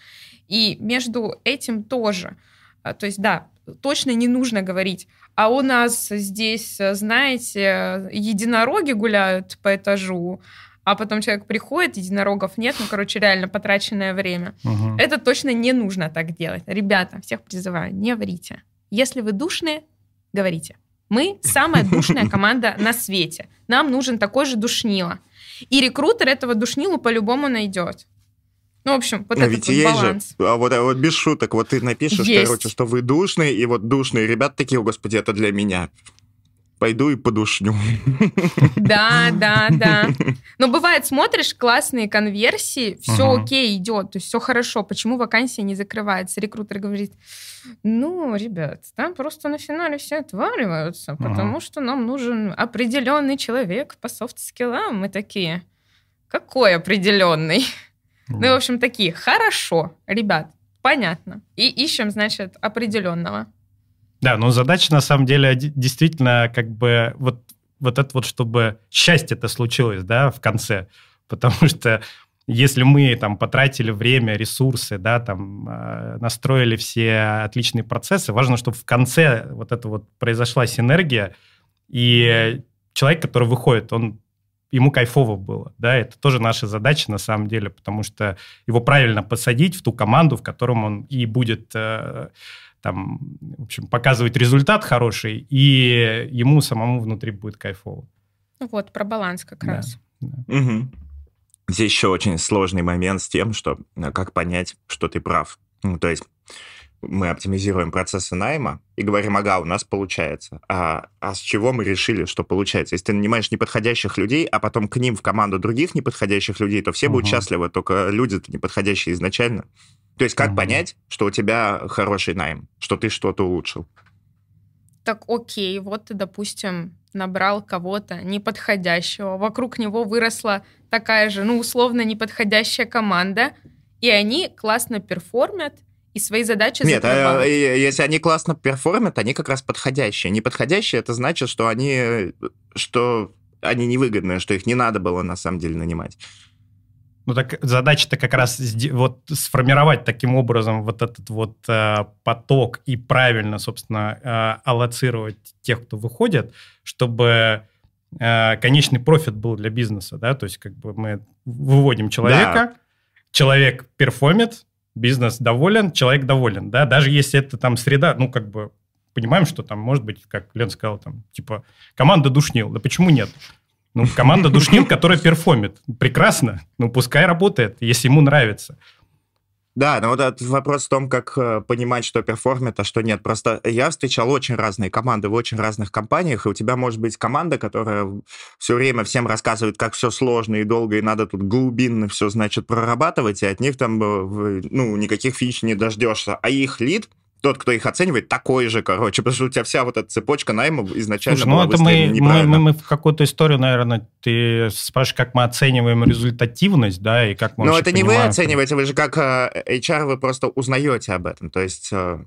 И между этим тоже. А, то есть, да, точно не нужно говорить, а у нас здесь, знаете, единороги гуляют по этажу, а потом человек приходит, единорогов нет, ну, короче, реально потраченное время. Угу. Это точно не нужно так делать. Ребята, всех призываю, не врите. Если вы душные, говорите. Мы самая душная команда на свете. Нам нужен такой же душнило. И рекрутер этого душнилу по-любому найдет. Ну, в общем, вот а этот ведь вот есть баланс.
Же, а вот, а вот без шуток, вот ты напишешь, есть. короче, что вы душные, и вот душные ребята такие, о, господи, это для меня пойду и подушню.
Да, да, да. Но бывает, смотришь классные конверсии, все uh окей идет, то есть все хорошо. Почему вакансия не закрывается? Рекрутер говорит, ну, ребят, там просто на финале все отваливаются, потому uh что нам нужен определенный человек по софт-скиллам. Мы такие, какой определенный? Ну, в общем, такие, хорошо, ребят, понятно. И ищем, значит, определенного.
Да, но задача на самом деле действительно как бы вот, вот это вот, чтобы счастье это случилось, да, в конце. Потому что если мы там потратили время, ресурсы, да, там э, настроили все отличные процессы, важно, чтобы в конце вот это вот произошла синергия, и человек, который выходит, он ему кайфово было, да, это тоже наша задача на самом деле, потому что его правильно посадить в ту команду, в котором он и будет э, там, в общем, показывать результат хороший, и ему самому внутри будет кайфово.
Ну вот, про баланс как да, раз. Да.
Угу. Здесь еще очень сложный момент с тем, что э, как понять, что ты прав. Ну, то есть мы оптимизируем процессы найма и говорим, ага, у нас получается. А, а с чего мы решили, что получается? Если ты нанимаешь неподходящих людей, а потом к ним в команду других неподходящих людей, то все угу. будут счастливы, только люди-то неподходящие изначально. То есть как mm-hmm. понять, что у тебя хороший найм, что ты что-то улучшил?
Так окей, вот ты, допустим, набрал кого-то неподходящего, вокруг него выросла такая же, ну, условно, неподходящая команда, и они классно перформят, и свои задачи
Нет, а, если они классно перформят, они как раз подходящие. Неподходящие, это значит, что они, что они невыгодные, что их не надо было на самом деле нанимать.
Ну так задача-то как раз вот сформировать таким образом вот этот вот э, поток и правильно, собственно, э, аллоцировать тех, кто выходит, чтобы э, конечный профит был для бизнеса, да, то есть как бы мы выводим человека, да. человек перформит, бизнес доволен, человек доволен, да, даже если это там среда, ну как бы понимаем, что там может быть, как Лена сказала, там типа команда душнил, да почему нет? Ну, команда душнил, которая перформит. Прекрасно. Ну, пускай работает, если ему нравится.
Да, но вот этот вопрос в том, как э, понимать, что перформит, а что нет. Просто я встречал очень разные команды в очень разных компаниях, и у тебя может быть команда, которая все время всем рассказывает, как все сложно и долго, и надо тут глубинно все, значит, прорабатывать, и от них там, э, ну, никаких фич не дождешься. А их лид тот, кто их оценивает, такой же, короче, потому что у тебя вся вот эта цепочка найма изначально Слушай, была ну это мы,
мы, мы, мы в какую-то историю, наверное, ты спрашиваешь, как мы оцениваем результативность, да, и как мы
Но это не понимаем, вы оцениваете, вы же как э, HR, вы просто узнаете об этом, то есть э,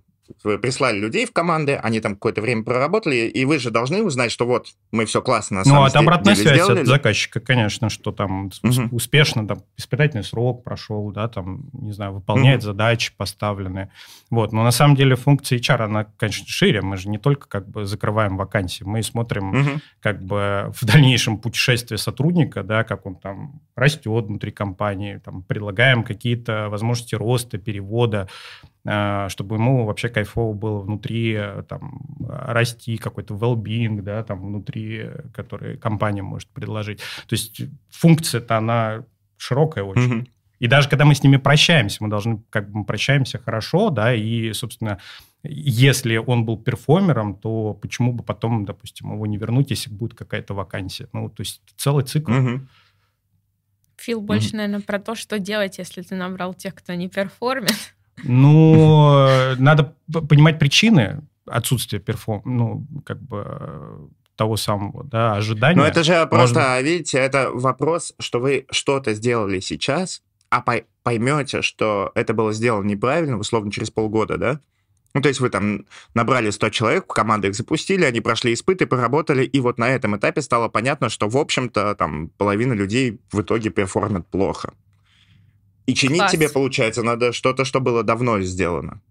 прислали людей в команды, они там какое-то время проработали, и вы же должны узнать, что вот мы все классно
Ну, это обратная связь сделали. от заказчика, конечно, что там угу. успешно там, испытательный срок прошел, да, там, не знаю, выполняет угу. задачи поставленные. Вот, но на самом деле функция HR, она, конечно, шире. Мы же не только как бы закрываем вакансии, мы смотрим угу. как бы в дальнейшем путешествие сотрудника, да, как он там растет внутри компании, там, предлагаем какие-то возможности роста, перевода, а, чтобы ему вообще кайфово было внутри э, там, расти, какой-то well-being, да, там внутри, который компания может предложить. То есть функция-то она широкая очень. Mm-hmm. И даже когда мы с ними прощаемся, мы должны, как бы, мы прощаемся хорошо, да, и, собственно, если он был перформером, то почему бы потом, допустим, его не вернуть, если будет какая-то вакансия? Ну, то есть целый цикл. Угу.
Фил больше, угу. наверное, про то, что делать, если ты набрал тех, кто не перформит.
Ну, надо понимать причины отсутствия перформ, ну, как бы того самого да, ожидания.
Но это же просто, можно... видите, это вопрос, что вы что-то сделали сейчас, а поймете, что это было сделано неправильно, условно, через полгода, да? Ну, то есть вы там набрали 100 человек, команды их запустили, они прошли испыты, поработали, и вот на этом этапе стало понятно, что, в общем-то, там половина людей в итоге перформят плохо. И чинить Класс. тебе, получается, надо что-то, что было давно сделано.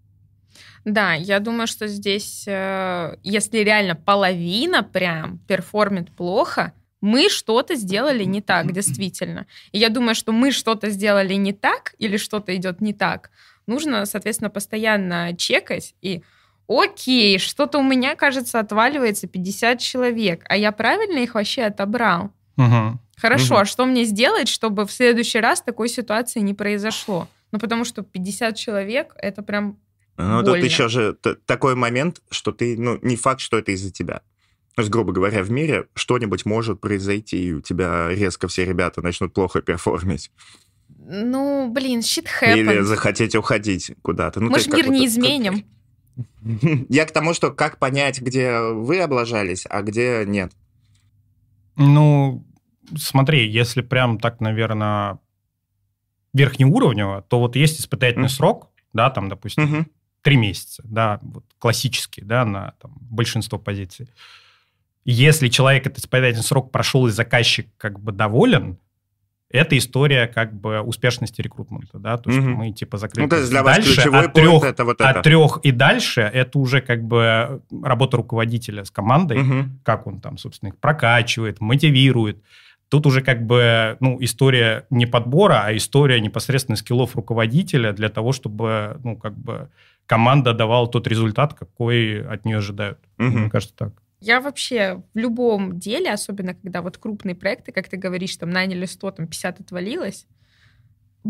Да, я думаю, что здесь, э, если реально половина прям перформит плохо, мы что-то сделали не так, действительно. И я думаю, что мы что-то сделали не так или что-то идет не так, нужно, соответственно, постоянно чекать и окей, что-то у меня, кажется, отваливается 50 человек, а я правильно их вообще отобрал? Угу. Хорошо, угу. а что мне сделать, чтобы в следующий раз такой ситуации не произошло? Ну, потому что 50 человек — это прям
Ну, тут еще же такой момент, что ты, ну, не факт, что это из-за тебя. То есть, грубо говоря, в мире что-нибудь может произойти, и у тебя резко все ребята начнут плохо перформить.
Ну, блин, shit happens.
Или захотеть уходить куда-то. Ну,
Мы же мир не изменим.
Я к тому, что как понять, где вы облажались, а где нет.
Ну, смотри, если прям так, наверное, верхнеуровнево, то вот есть испытательный mm. срок, да, там, допустим, три mm-hmm. месяца, да, вот классический, да, на там, большинство позиций. Если человек этот испытательный срок прошел и заказчик как бы доволен, это история как бы успешности рекрутмента, да, то есть mm-hmm. мы типа закрыли. Ну, то есть для вас дальше ключевой от трех, это вот это. От трех и дальше это уже как бы работа руководителя с командой, mm-hmm. как он там, собственно, их прокачивает, мотивирует. Тут уже как бы, ну, история не подбора, а история непосредственно скиллов руководителя для того, чтобы, ну, как бы команда давала тот результат, какой от нее ожидают. Mm-hmm. Мне кажется, так.
Я вообще в любом деле, особенно когда вот крупные проекты, как ты говоришь, там наняли 100, там 50 отвалилось,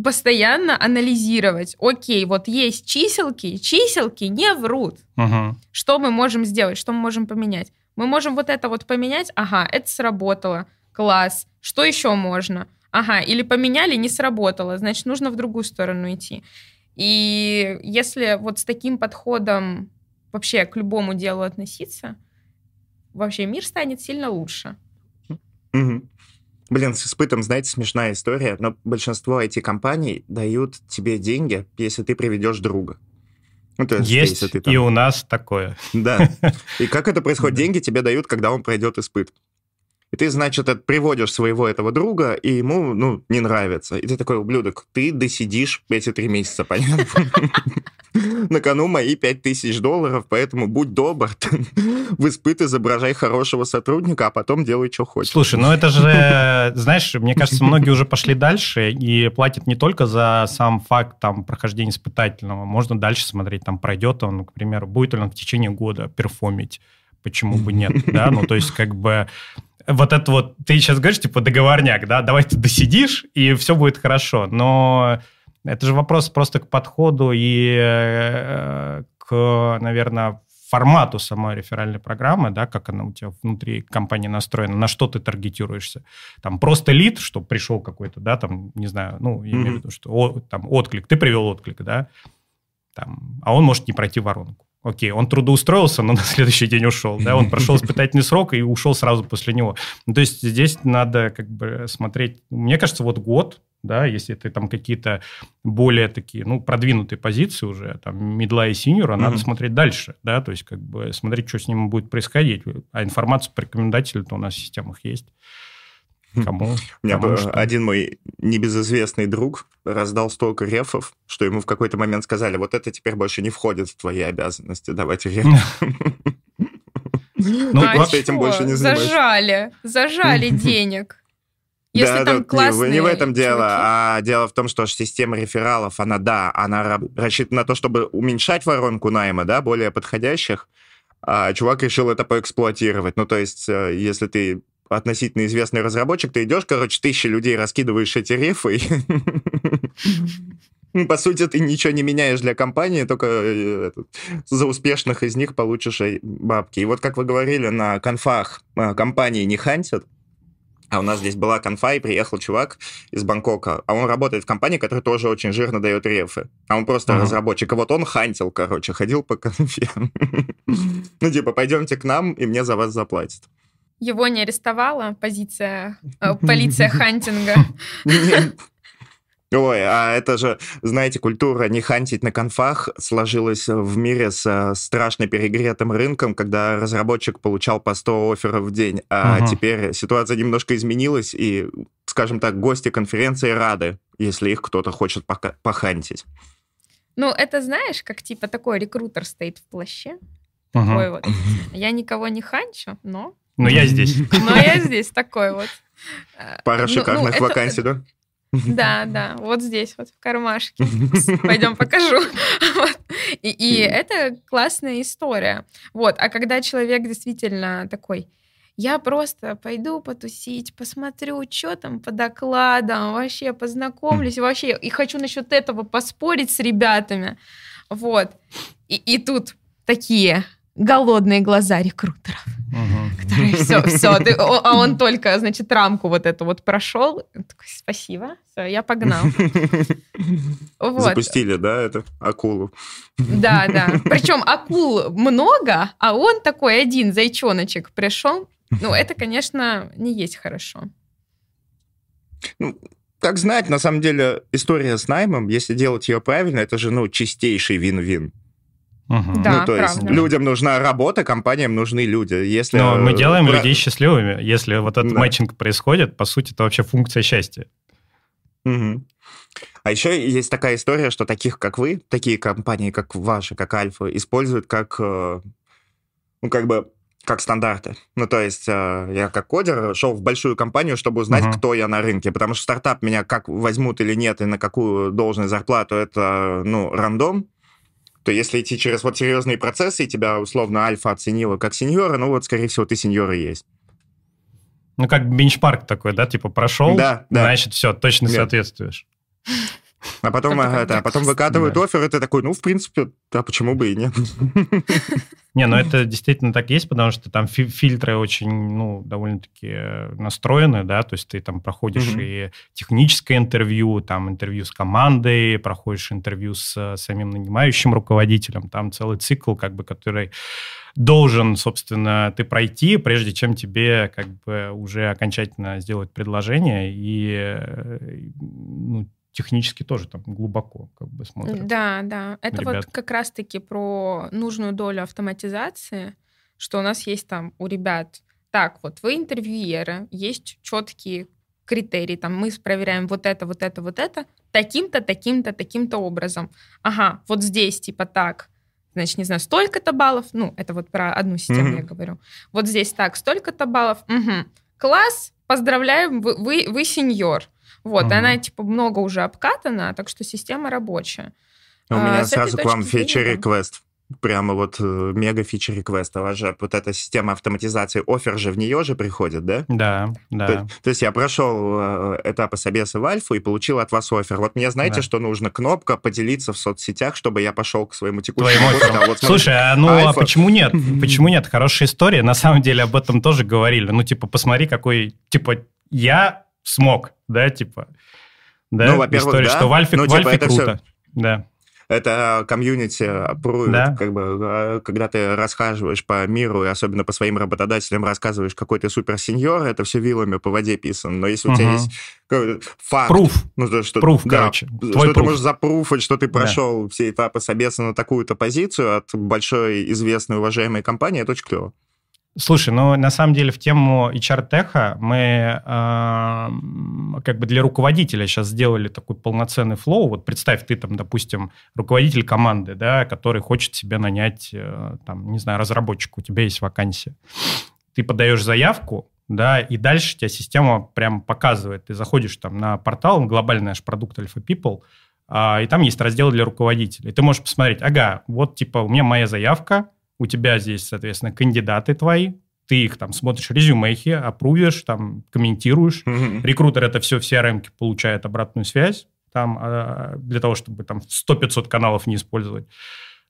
постоянно анализировать. Окей, вот есть чиселки, чиселки не врут. Угу. Что мы можем сделать, что мы можем поменять? Мы можем вот это вот поменять, ага, это сработало, класс. Что еще можно? Ага, или поменяли, не сработало, значит, нужно в другую сторону идти. И если вот с таким подходом вообще к любому делу относиться, вообще мир станет сильно лучше.
Угу. Блин, с испытом, знаете, смешная история, но большинство IT-компаний дают тебе деньги, если ты приведешь друга.
Ну, то есть, есть если ты там... и у нас такое.
Да. И как это происходит? Деньги тебе дают, когда он пройдет испыт. И ты, значит, приводишь своего этого друга, и ему, ну, не нравится. И ты такой, ублюдок, ты досидишь эти три месяца, понятно? На кону мои пять тысяч долларов, поэтому будь добр, в испыт изображай хорошего сотрудника, а потом делай, что хочешь.
Слушай, ну это же, знаешь, мне кажется, многие уже пошли дальше и платят не только за сам факт там прохождения испытательного, можно дальше смотреть, там пройдет он, к примеру, будет ли он в течение года перформить, почему бы нет, да, ну то есть как бы вот это вот, ты сейчас говоришь, типа, договорняк, да, давай ты досидишь, и все будет хорошо. Но это же вопрос просто к подходу и э, к, наверное, формату самой реферальной программы, да, как она у тебя внутри компании настроена, на что ты таргетируешься. Там просто лид, что пришел какой-то, да, там, не знаю, ну, я имею в виду, что о, там отклик, ты привел отклик, да, там, а он может не пройти воронку. Окей, он трудоустроился, но на следующий день ушел, да, он прошел испытательный срок и ушел сразу после него. Ну, то есть здесь надо как бы смотреть, мне кажется, вот год, да, если это там какие-то более такие, ну, продвинутые позиции уже, там, медла и синьора, mm-hmm. надо смотреть дальше, да, то есть как бы смотреть, что с ним будет происходить. А информация по рекомендателю-то у нас в системах есть.
Кому? У меня Кому что? один мой небезызвестный друг раздал столько рефов, что ему в какой-то момент сказали, вот это теперь больше не входит в твои обязанности давать реф.
Ну, а этим больше не Зажали, зажали денег. Если да, там классные
не, не в этом дело, а дело в том, что система рефералов, она, да, она рассчитана на то, чтобы уменьшать воронку найма, да, более подходящих, а чувак решил это поэксплуатировать. Ну, то есть, э, если ты относительно известный разработчик, ты идешь, короче, тысячи людей раскидываешь эти рефы, и по сути, ты ничего не меняешь для компании, только э, за успешных из них получишь бабки. И вот, как вы говорили, на конфах э, компании не хантят, а у нас здесь была конфа, и приехал чувак из Бангкока. А он работает в компании, которая тоже очень жирно дает рефы. А он просто uh-huh. разработчик. А вот он хантил, короче, ходил по конфе. ну, типа, пойдемте к нам, и мне за вас заплатят.
Его не арестовала позиция, э, полиция хантинга?
Ой, а это же, знаете, культура не хантить на конфах сложилась в мире с э, страшно перегретым рынком, когда разработчик получал по 100 офферов в день. А ага. теперь ситуация немножко изменилась, и, скажем так, гости конференции рады, если их кто-то хочет похантить.
Ну, это знаешь, как типа такой рекрутер стоит в плаще. Ага. Такой вот. Я никого не ханчу, но...
Но я здесь.
Но я здесь такой вот.
Пара ну, шикарных ну, вакансий, да?
Да, да, вот здесь, вот в кармашке. Пойдем покажу. Вот. И, и это классная история. Вот, а когда человек действительно такой, я просто пойду потусить, посмотрю, что там по докладам, вообще познакомлюсь, вообще, и хочу насчет этого поспорить с ребятами. Вот. И, и тут такие голодные глаза рекрутеров, угу. которые все, все, ты, а он только, значит, рамку вот эту вот прошел, такой, спасибо, все, я погнал.
Вот. Запустили, да, это акулу?
Да, да. Причем акул много, а он такой один зайчоночек пришел. Ну, это, конечно, не есть хорошо.
Ну, как знать, на самом деле, история с наймом, если делать ее правильно, это же, ну, чистейший вин-вин.
Угу. Да,
ну, то правда. есть людям нужна работа, компаниям нужны люди. Если...
Но мы делаем Про... людей счастливыми. Если вот этот да. матчинг происходит, по сути, это вообще функция счастья.
Угу. А еще есть такая история, что таких, как вы, такие компании, как ваши, как Альфа, используют как, э, ну, как бы, как стандарты. Ну, то есть э, я как кодер шел в большую компанию, чтобы узнать, uh-huh. кто я на рынке, потому что стартап меня как возьмут или нет, и на какую должность зарплату, это, ну, рандом то если идти через вот серьезные процессы, и тебя условно альфа оценила как сеньора, ну вот, скорее всего, ты сеньор и есть.
Ну, как бенчмарк такой, да, типа прошел, да, да. значит, все, точно Нет. соответствуешь.
А потом, это, а потом выкатывают да. офер, и ты такой, ну, в принципе, да, почему бы и нет.
Не, ну это действительно так есть, потому что там фильтры очень, ну, довольно-таки настроены, да, то есть ты там проходишь mm-hmm. и техническое интервью, там интервью с командой, проходишь интервью с самим нанимающим руководителем, там целый цикл, как бы, который должен, собственно, ты пройти, прежде чем тебе как бы уже окончательно сделать предложение, и э, ну, технически тоже там глубоко как бы смотрят.
Да, да. Это ребят. вот как раз-таки про нужную долю автоматизации, что у нас есть там у ребят, так, вот вы интервьюеры, есть четкие критерии, там мы проверяем вот это, вот это, вот это, таким-то, таким-то, таким-то образом. Ага, вот здесь типа так, значит, не знаю, столько-то баллов, ну, это вот про одну систему mm-hmm. я говорю. Вот здесь так, столько-то баллов, угу. класс, поздравляем, вы, вы, вы сеньор. Вот, угу. она, типа, много уже обкатана, так что система рабочая.
У а, меня сразу к вам фичер-реквест. Прямо вот э, мега фичер реквест. У вас же вот эта система автоматизации офер же в нее же приходит, да?
Да, да.
То, то есть я прошел э, этапы собеса в альфу и получил от вас офер. Вот мне знаете, да. что нужно? Кнопка поделиться в соцсетях, чтобы я пошел к своему текущему
Твоему вот, Слушай, а ну а почему нет? Почему нет? Хорошая история. На самом деле об этом тоже говорили. Ну, типа, посмотри, какой... Типа, я смог, да, типа. Да, ну, во-первых, история, да. что в Альфе, ну, в Альфе типа, круто. Все...
Да. Это комьюнити аппрует, да. как бы, а, когда ты расхаживаешь по миру, и особенно по своим работодателям рассказываешь, какой ты суперсеньор, это все вилами по воде писано. Но если угу. у тебя есть факт...
Пруф.
Ну, то, что,
Пруф, да, короче.
Что пруф. ты можешь запруфать, что ты прошел да. все этапы собеса на такую-то позицию от большой, известной, уважаемой компании, это очень клево.
Слушай, ну на самом деле в тему HR-теха мы э, как бы для руководителя сейчас сделали такой полноценный флоу. Вот представь, ты там, допустим, руководитель команды, да, который хочет себе нанять, э, там, не знаю, разработчик, у тебя есть вакансия. Ты подаешь заявку, да, и дальше тебя система прям показывает. Ты заходишь там на портал, глобальный наш продукт Alpha People, э, и там есть раздел для руководителей. Ты можешь посмотреть, ага, вот типа у меня моя заявка, у тебя здесь, соответственно, кандидаты твои, ты их там смотришь резюмехи, опрувишь, там комментируешь. Mm-hmm. Рекрутер это все в CRM получает обратную связь там а, для того, чтобы там 100-500 каналов не использовать.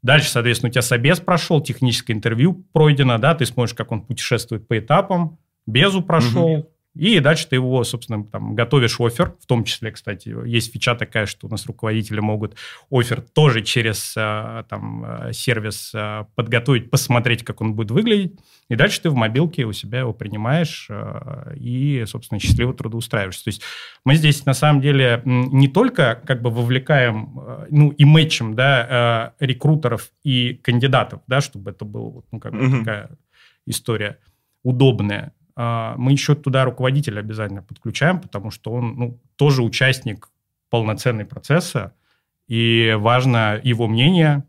Дальше, соответственно, у тебя собес прошел, техническое интервью пройдено, да, ты смотришь, как он путешествует по этапам, безу прошел, mm-hmm. И дальше ты его, собственно, там, готовишь офер, в том числе, кстати, есть фича такая, что у нас руководители могут офер тоже через э, там, э, сервис э, подготовить, посмотреть, как он будет выглядеть, и дальше ты в мобилке у себя его принимаешь и, собственно, счастливо трудоустраиваешься. То есть мы здесь, на самом деле, не только как бы вовлекаем, ну, и мэчем, да, рекрутеров и кандидатов, да, чтобы это была, ну, как бы mm-hmm. такая история удобная, мы еще туда руководителя обязательно подключаем, потому что он ну, тоже участник полноценной процесса, и важно его мнение,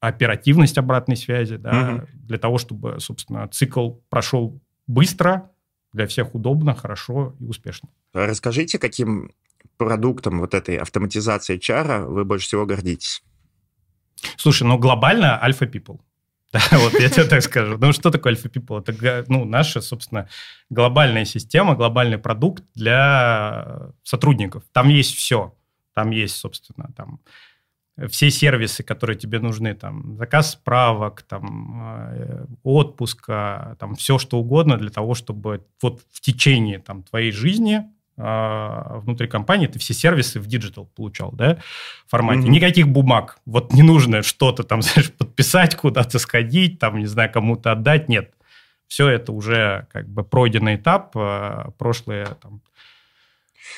оперативность обратной связи, да, угу. для того, чтобы, собственно, цикл прошел быстро, для всех удобно, хорошо и успешно.
Расскажите, каким продуктом вот этой автоматизации чара вы больше всего гордитесь?
Слушай, ну глобально Alpha People. Вот я тебе так скажу. Ну, что такое Alpha People? Это ну, наша, собственно, глобальная система, глобальный продукт для сотрудников. Там есть все. Там есть, собственно, там все сервисы, которые тебе нужны, там, заказ справок, там, э, отпуска, там, все что угодно для того, чтобы вот в течение там, твоей жизни внутри компании ты все сервисы в digital получал, да, формате. Mm-hmm. Никаких бумаг. Вот не нужно что-то там, знаешь, подписать, куда-то сходить, там, не знаю, кому-то отдать. Нет. Все это уже как бы пройденный этап, а, прошлые там,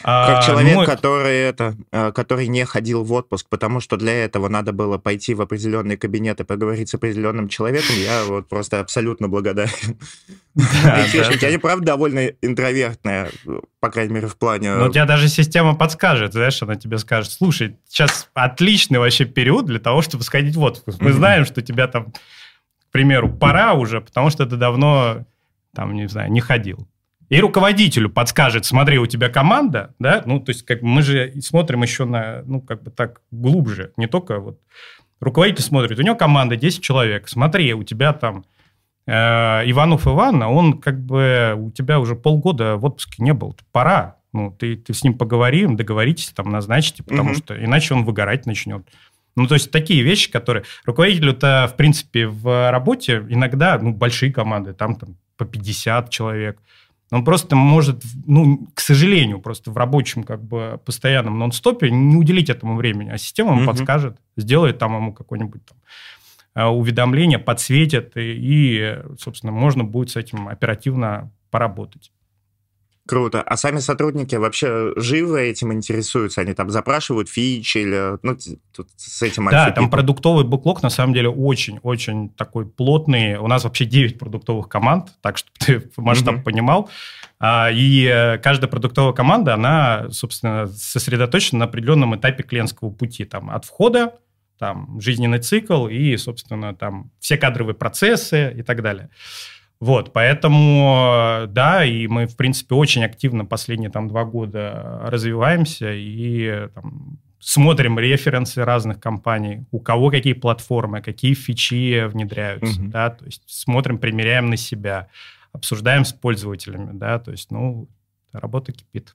как а, человек, ну, который, это, э, который не ходил в отпуск, потому что для этого надо было пойти в определенный кабинет и поговорить с определенным человеком, я вот просто абсолютно благодарен. Они, правда, довольно интровертные, по крайней мере, в плане...
Ну, у тебя даже система подскажет, знаешь, она тебе скажет, слушай, сейчас отличный вообще период для того, чтобы сходить в отпуск. Мы знаем, что тебя там, к примеру, пора уже, потому что ты давно, там, не знаю, не ходил и руководителю подскажет, смотри, у тебя команда, да, ну, то есть как мы же смотрим еще на, ну, как бы так глубже, не только вот руководитель смотрит, у него команда 10 человек, смотри, у тебя там э, Иванов Иван, а он как бы, у тебя уже полгода в отпуске не был, пора, ну, ты, ты с ним поговорим, договоритесь, там, назначите, потому угу. что иначе он выгорать начнет. Ну, то есть такие вещи, которые... Руководителю-то, в принципе, в работе иногда, ну, большие команды, там, там по 50 человек – он просто может, ну, к сожалению, просто в рабочем как бы постоянном нон-стопе не уделить этому времени, а система ему угу. подскажет, сделает там ему какое-нибудь там а, уведомление, подсветит, и, и, собственно, можно будет с этим оперативно поработать.
Круто. А сами сотрудники вообще живо этим интересуются? Они там запрашивают фичи или ну, тут с этим?
Да, там продуктовый буклог на самом деле очень-очень такой плотный. У нас вообще 9 продуктовых команд, так чтобы ты масштаб mm-hmm. понимал. А, и э, каждая продуктовая команда, она, собственно, сосредоточена на определенном этапе клиентского пути. Там от входа, там жизненный цикл и, собственно, там все кадровые процессы и так далее. Вот, поэтому, да, и мы, в принципе, очень активно последние там два года развиваемся и там, смотрим референсы разных компаний, у кого какие платформы, какие фичи внедряются, mm-hmm. да, то есть смотрим, примеряем на себя, обсуждаем с пользователями, да, то есть, ну, работа кипит.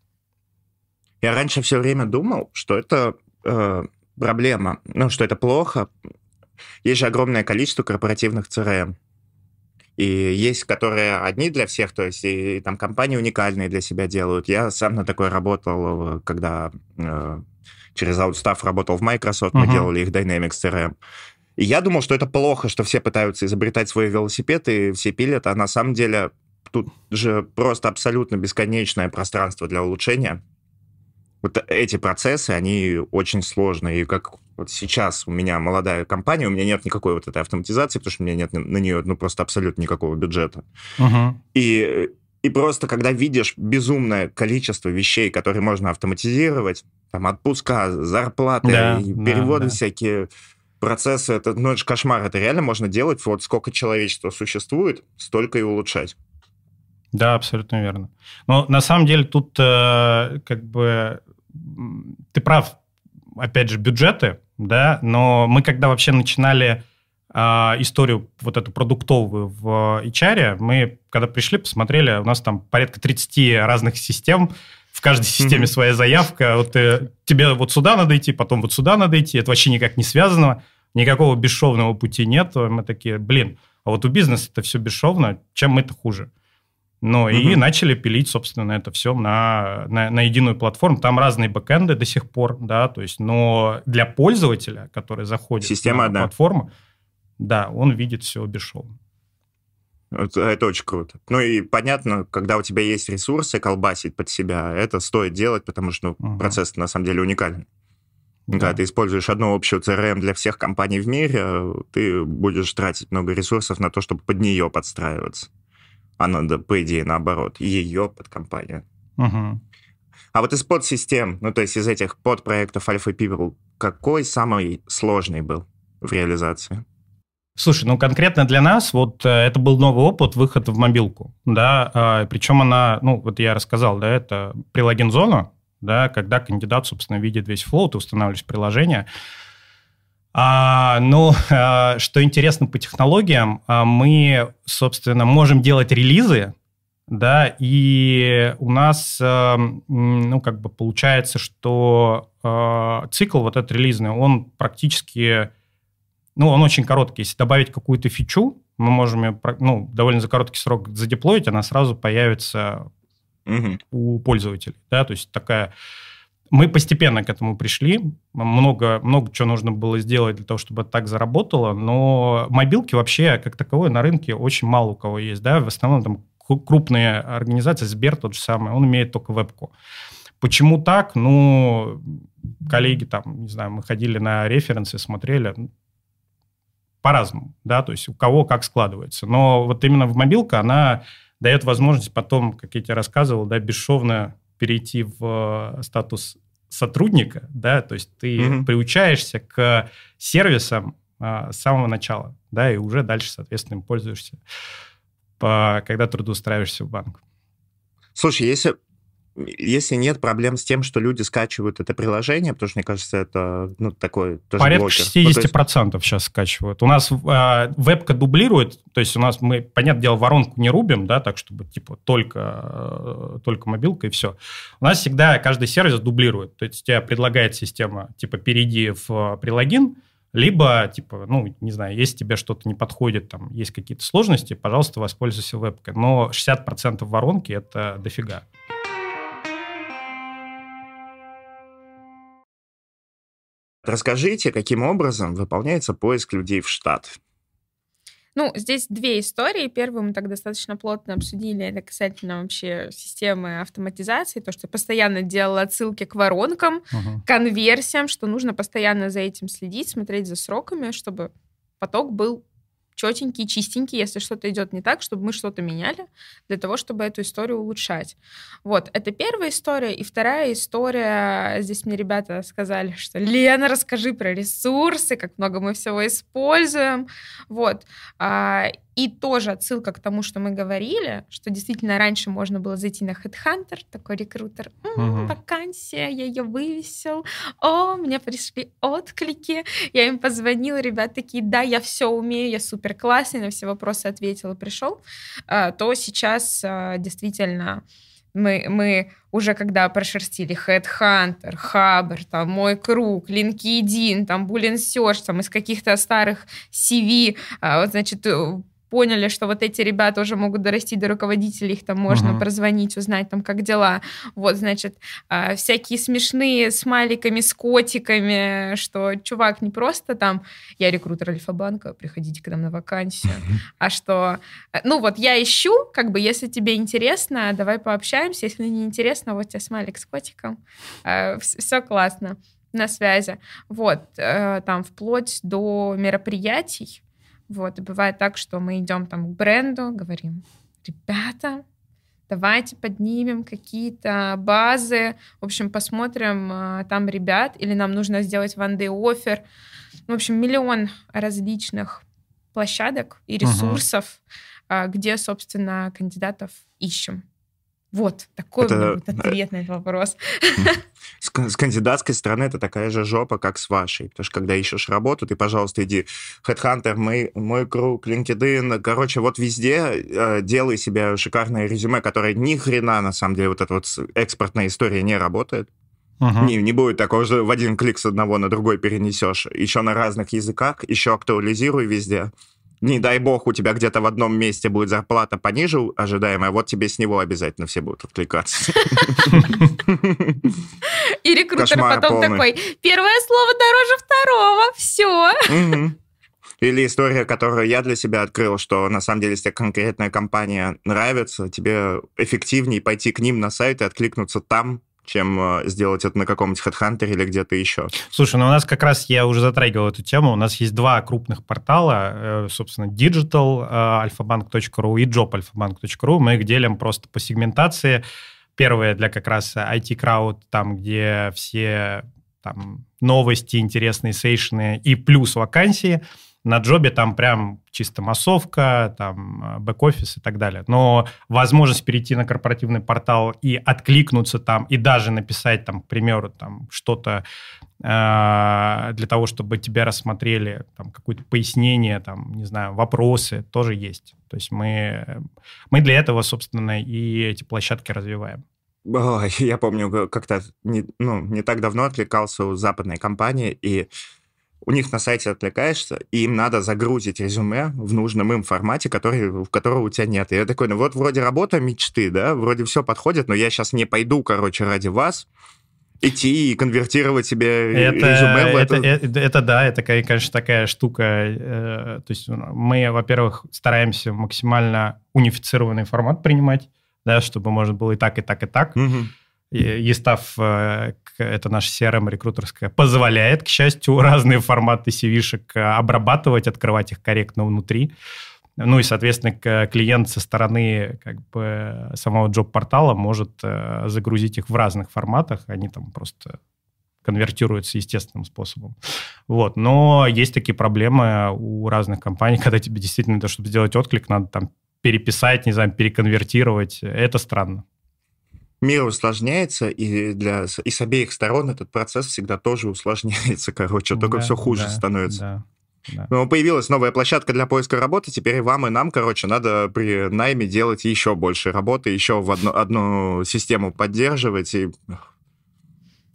Я раньше все время думал, что это э, проблема, ну, что это плохо. Есть же огромное количество корпоративных CRM. И есть, которые одни для всех, то есть и, и там компании уникальные для себя делают. Я сам на такой работал, когда э, через Outstaff работал в Microsoft, uh-huh. мы делали их Dynamics CRM. И я думал, что это плохо, что все пытаются изобретать свой велосипед и все пилят, а на самом деле тут же просто абсолютно бесконечное пространство для улучшения вот эти процессы, они очень сложные. И как вот сейчас у меня молодая компания, у меня нет никакой вот этой автоматизации, потому что у меня нет на нее ну, просто абсолютно никакого бюджета. Uh-huh. И, и просто когда видишь безумное количество вещей, которые можно автоматизировать, там отпуска, зарплаты, да, переводы да, да. всякие, процессы, это, ну, это же кошмар. Это реально можно делать, вот сколько человечества существует, столько и улучшать.
Да, абсолютно верно. Но на самом деле тут э, как бы ты прав, опять же, бюджеты, да, но мы когда вообще начинали э, историю вот эту продуктовую в HR, мы когда пришли, посмотрели, у нас там порядка 30 разных систем, в каждой системе mm-hmm. своя заявка, вот э, тебе вот сюда надо идти, потом вот сюда надо идти, это вообще никак не связано, никакого бесшовного пути нет, мы такие, блин, а вот у бизнеса это все бесшовно, чем мы-то хуже? Ну, mm-hmm. и начали пилить, собственно, это все на, на, на единую платформу. Там разные бэкэнды до сих пор, да, то есть, но для пользователя, который заходит
Система
на
одна.
платформу, да, он видит все бесшовно.
Это, это очень круто. Ну и понятно, когда у тебя есть ресурсы колбасить под себя, это стоит делать, потому что ну, угу. процесс на самом деле уникальный. Да. Когда ты используешь одну общую CRM для всех компаний в мире, ты будешь тратить много ресурсов на то, чтобы под нее подстраиваться. А надо, по идее, наоборот, ее под компанию.
Угу.
А вот из подсистем, ну то есть из этих подпроектов Alpha People, какой самый сложный был в реализации?
Слушай, ну конкретно для нас вот э, это был новый опыт выхода в мобилку, да, а, причем она, ну вот я рассказал, да, это прилагин зона, да, когда кандидат, собственно, видит весь флоу, ты устанавливаешь приложение. А, ну, а, что интересно по технологиям, а, мы, собственно, можем делать релизы, да, и у нас, а, ну, как бы получается, что а, цикл вот этот релизный, он практически ну, он очень короткий. Если добавить какую-то фичу, мы можем ее, ну, довольно за короткий срок задеплоить, она сразу появится угу. у пользователей. Да? То есть такая... Мы постепенно к этому пришли. Много, много чего нужно было сделать для того, чтобы это так заработало. Но мобилки вообще, как таковой, на рынке очень мало у кого есть. Да? В основном там крупные организации, Сбер тот же самый, он имеет только вебку. Почему так? Ну, коллеги там, не знаю, мы ходили на референсы, смотрели, по-разному, да, то есть у кого как складывается. Но вот именно в мобилка она дает возможность потом, как я тебе рассказывал, да, бесшовно перейти в э, статус сотрудника, да, то есть ты mm-hmm. приучаешься к сервисам а, с самого начала, да, и уже дальше, соответственно, им пользуешься, по, когда трудоустраиваешься в банк.
Слушай, если если нет проблем с тем, что люди скачивают это приложение, потому что, мне кажется, это ну, такой тоже
Порядка блокер. 60% ну, есть... сейчас скачивают. У нас э, вебка дублирует, то есть у нас мы, понятное дело, воронку не рубим, да, так, чтобы типа только, э, только мобилка и все. У нас всегда каждый сервис дублирует. То есть тебе предлагает система, типа, перейди в прилагин, либо, типа, ну, не знаю, если тебе что-то не подходит, там, есть какие-то сложности, пожалуйста, воспользуйся вебкой. Но 60% воронки – это дофига.
Расскажите, каким образом выполняется поиск людей в штат?
Ну, здесь две истории. Первую мы так достаточно плотно обсудили. Это касательно вообще системы автоматизации, то, что я постоянно делала отсылки к воронкам, uh-huh. конверсиям, что нужно постоянно за этим следить, смотреть за сроками, чтобы поток был четенький, чистенький, если что-то идет не так, чтобы мы что-то меняли для того, чтобы эту историю улучшать. Вот, это первая история. И вторая история, здесь мне ребята сказали, что Лена, расскажи про ресурсы, как много мы всего используем. Вот. И тоже отсылка к тому, что мы говорили, что действительно раньше можно было зайти на Headhunter, такой рекрутер, м-м, uh вакансия, я ее вывесил, о, мне пришли отклики, я им позвонила, ребят такие, да, я все умею, я супер классный, на все вопросы ответил и пришел, а, то сейчас а, действительно мы, мы уже когда прошерстили Headhunter, Хабр, там, Мой Круг, LinkedIn, там, Search, там, из каких-то старых CV, а, вот, значит, поняли, что вот эти ребята уже могут дорасти до руководителей, их там можно uh-huh. прозвонить, узнать там, как дела. Вот, значит, а, всякие смешные смайликами, с котиками, что чувак не просто там, я рекрутер Альфа-банка, приходите к нам на вакансию, а что, э, ну вот я ищу, как бы, если тебе интересно, давай пообщаемся, если не интересно, вот тебе смайлик с котиком, а, все классно на связи. Вот, э, там вплоть до мероприятий, вот, и бывает так, что мы идем там к бренду, говорим, ребята, давайте поднимем какие-то базы, в общем, посмотрим а, там ребят, или нам нужно сделать one-day offer. В общем, миллион различных площадок и ресурсов, uh-huh. где, собственно, кандидатов ищем. Вот, такой это... будет ответ на этот вопрос.
С, с кандидатской стороны это такая же жопа, как с вашей. Потому что когда ищешь работу, ты, пожалуйста, иди Headhunter, мой, мой круг, LinkedIn, короче, вот везде э, делай себе шикарное резюме, которое ни хрена, на самом деле, вот эта вот экспортная история не работает. Uh-huh. Не, не будет такого же в один клик с одного на другой перенесешь. Еще на разных языках, еще актуализируй везде не дай бог, у тебя где-то в одном месте будет зарплата пониже ожидаемая, вот тебе с него обязательно все будут откликаться.
И рекрутер потом такой, первое слово дороже второго, все.
Или история, которую я для себя открыл, что на самом деле, если конкретная компания нравится, тебе эффективнее пойти к ним на сайт и откликнуться там, чем э, сделать это на каком-нибудь HeadHunter или где-то еще.
Слушай, ну у нас как раз, я уже затрагивал эту тему, у нас есть два крупных портала, э, собственно, Digital э, alphabank.ru и jobalphabank.ru. Мы их делим просто по сегментации. Первое для как раз IT-крауд, там, где все там, новости, интересные сейшны и плюс вакансии – на джобе там прям чисто массовка, там э, бэк-офис и так далее. Но возможность перейти на корпоративный портал и откликнуться там, и даже написать там, к примеру, там что-то э, для того, чтобы тебя рассмотрели, там какое-то пояснение, там, не знаю, вопросы, тоже есть. То есть мы, мы для этого, собственно, и эти площадки развиваем.
я помню, как-то не, ну, не так давно отвлекался у западной компании, и у них на сайте отвлекаешься, и им надо загрузить резюме в нужном им формате, который, в которого у тебя нет. И я такой, ну вот вроде работа мечты, да, вроде все подходит, но я сейчас не пойду, короче, ради вас идти и конвертировать себе это, резюме в
это. Это, это, это да, это, конечно, такая штука. Э, то есть мы, во-первых, стараемся максимально унифицированный формат принимать, да, чтобы можно было и так, и так, и так. Угу. Естав, э, это наша CRM рекрутерская, позволяет, к счастью, разные форматы CV-шек э, обрабатывать, открывать их корректно внутри. Ну и, соответственно, клиент со стороны как бы самого джоб-портала может э, загрузить их в разных форматах, они там просто конвертируются естественным способом. Вот. Но есть такие проблемы у разных компаний, когда тебе действительно, то, чтобы сделать отклик, надо там переписать, не знаю, переконвертировать. Это странно
мир усложняется, и, для, и с обеих сторон этот процесс всегда тоже усложняется, короче, только да, все хуже да, становится. Да. Да. Но появилась новая площадка для поиска работы, теперь и вам, и нам, короче, надо при найме делать еще больше работы, еще в одну, одну систему поддерживать. И...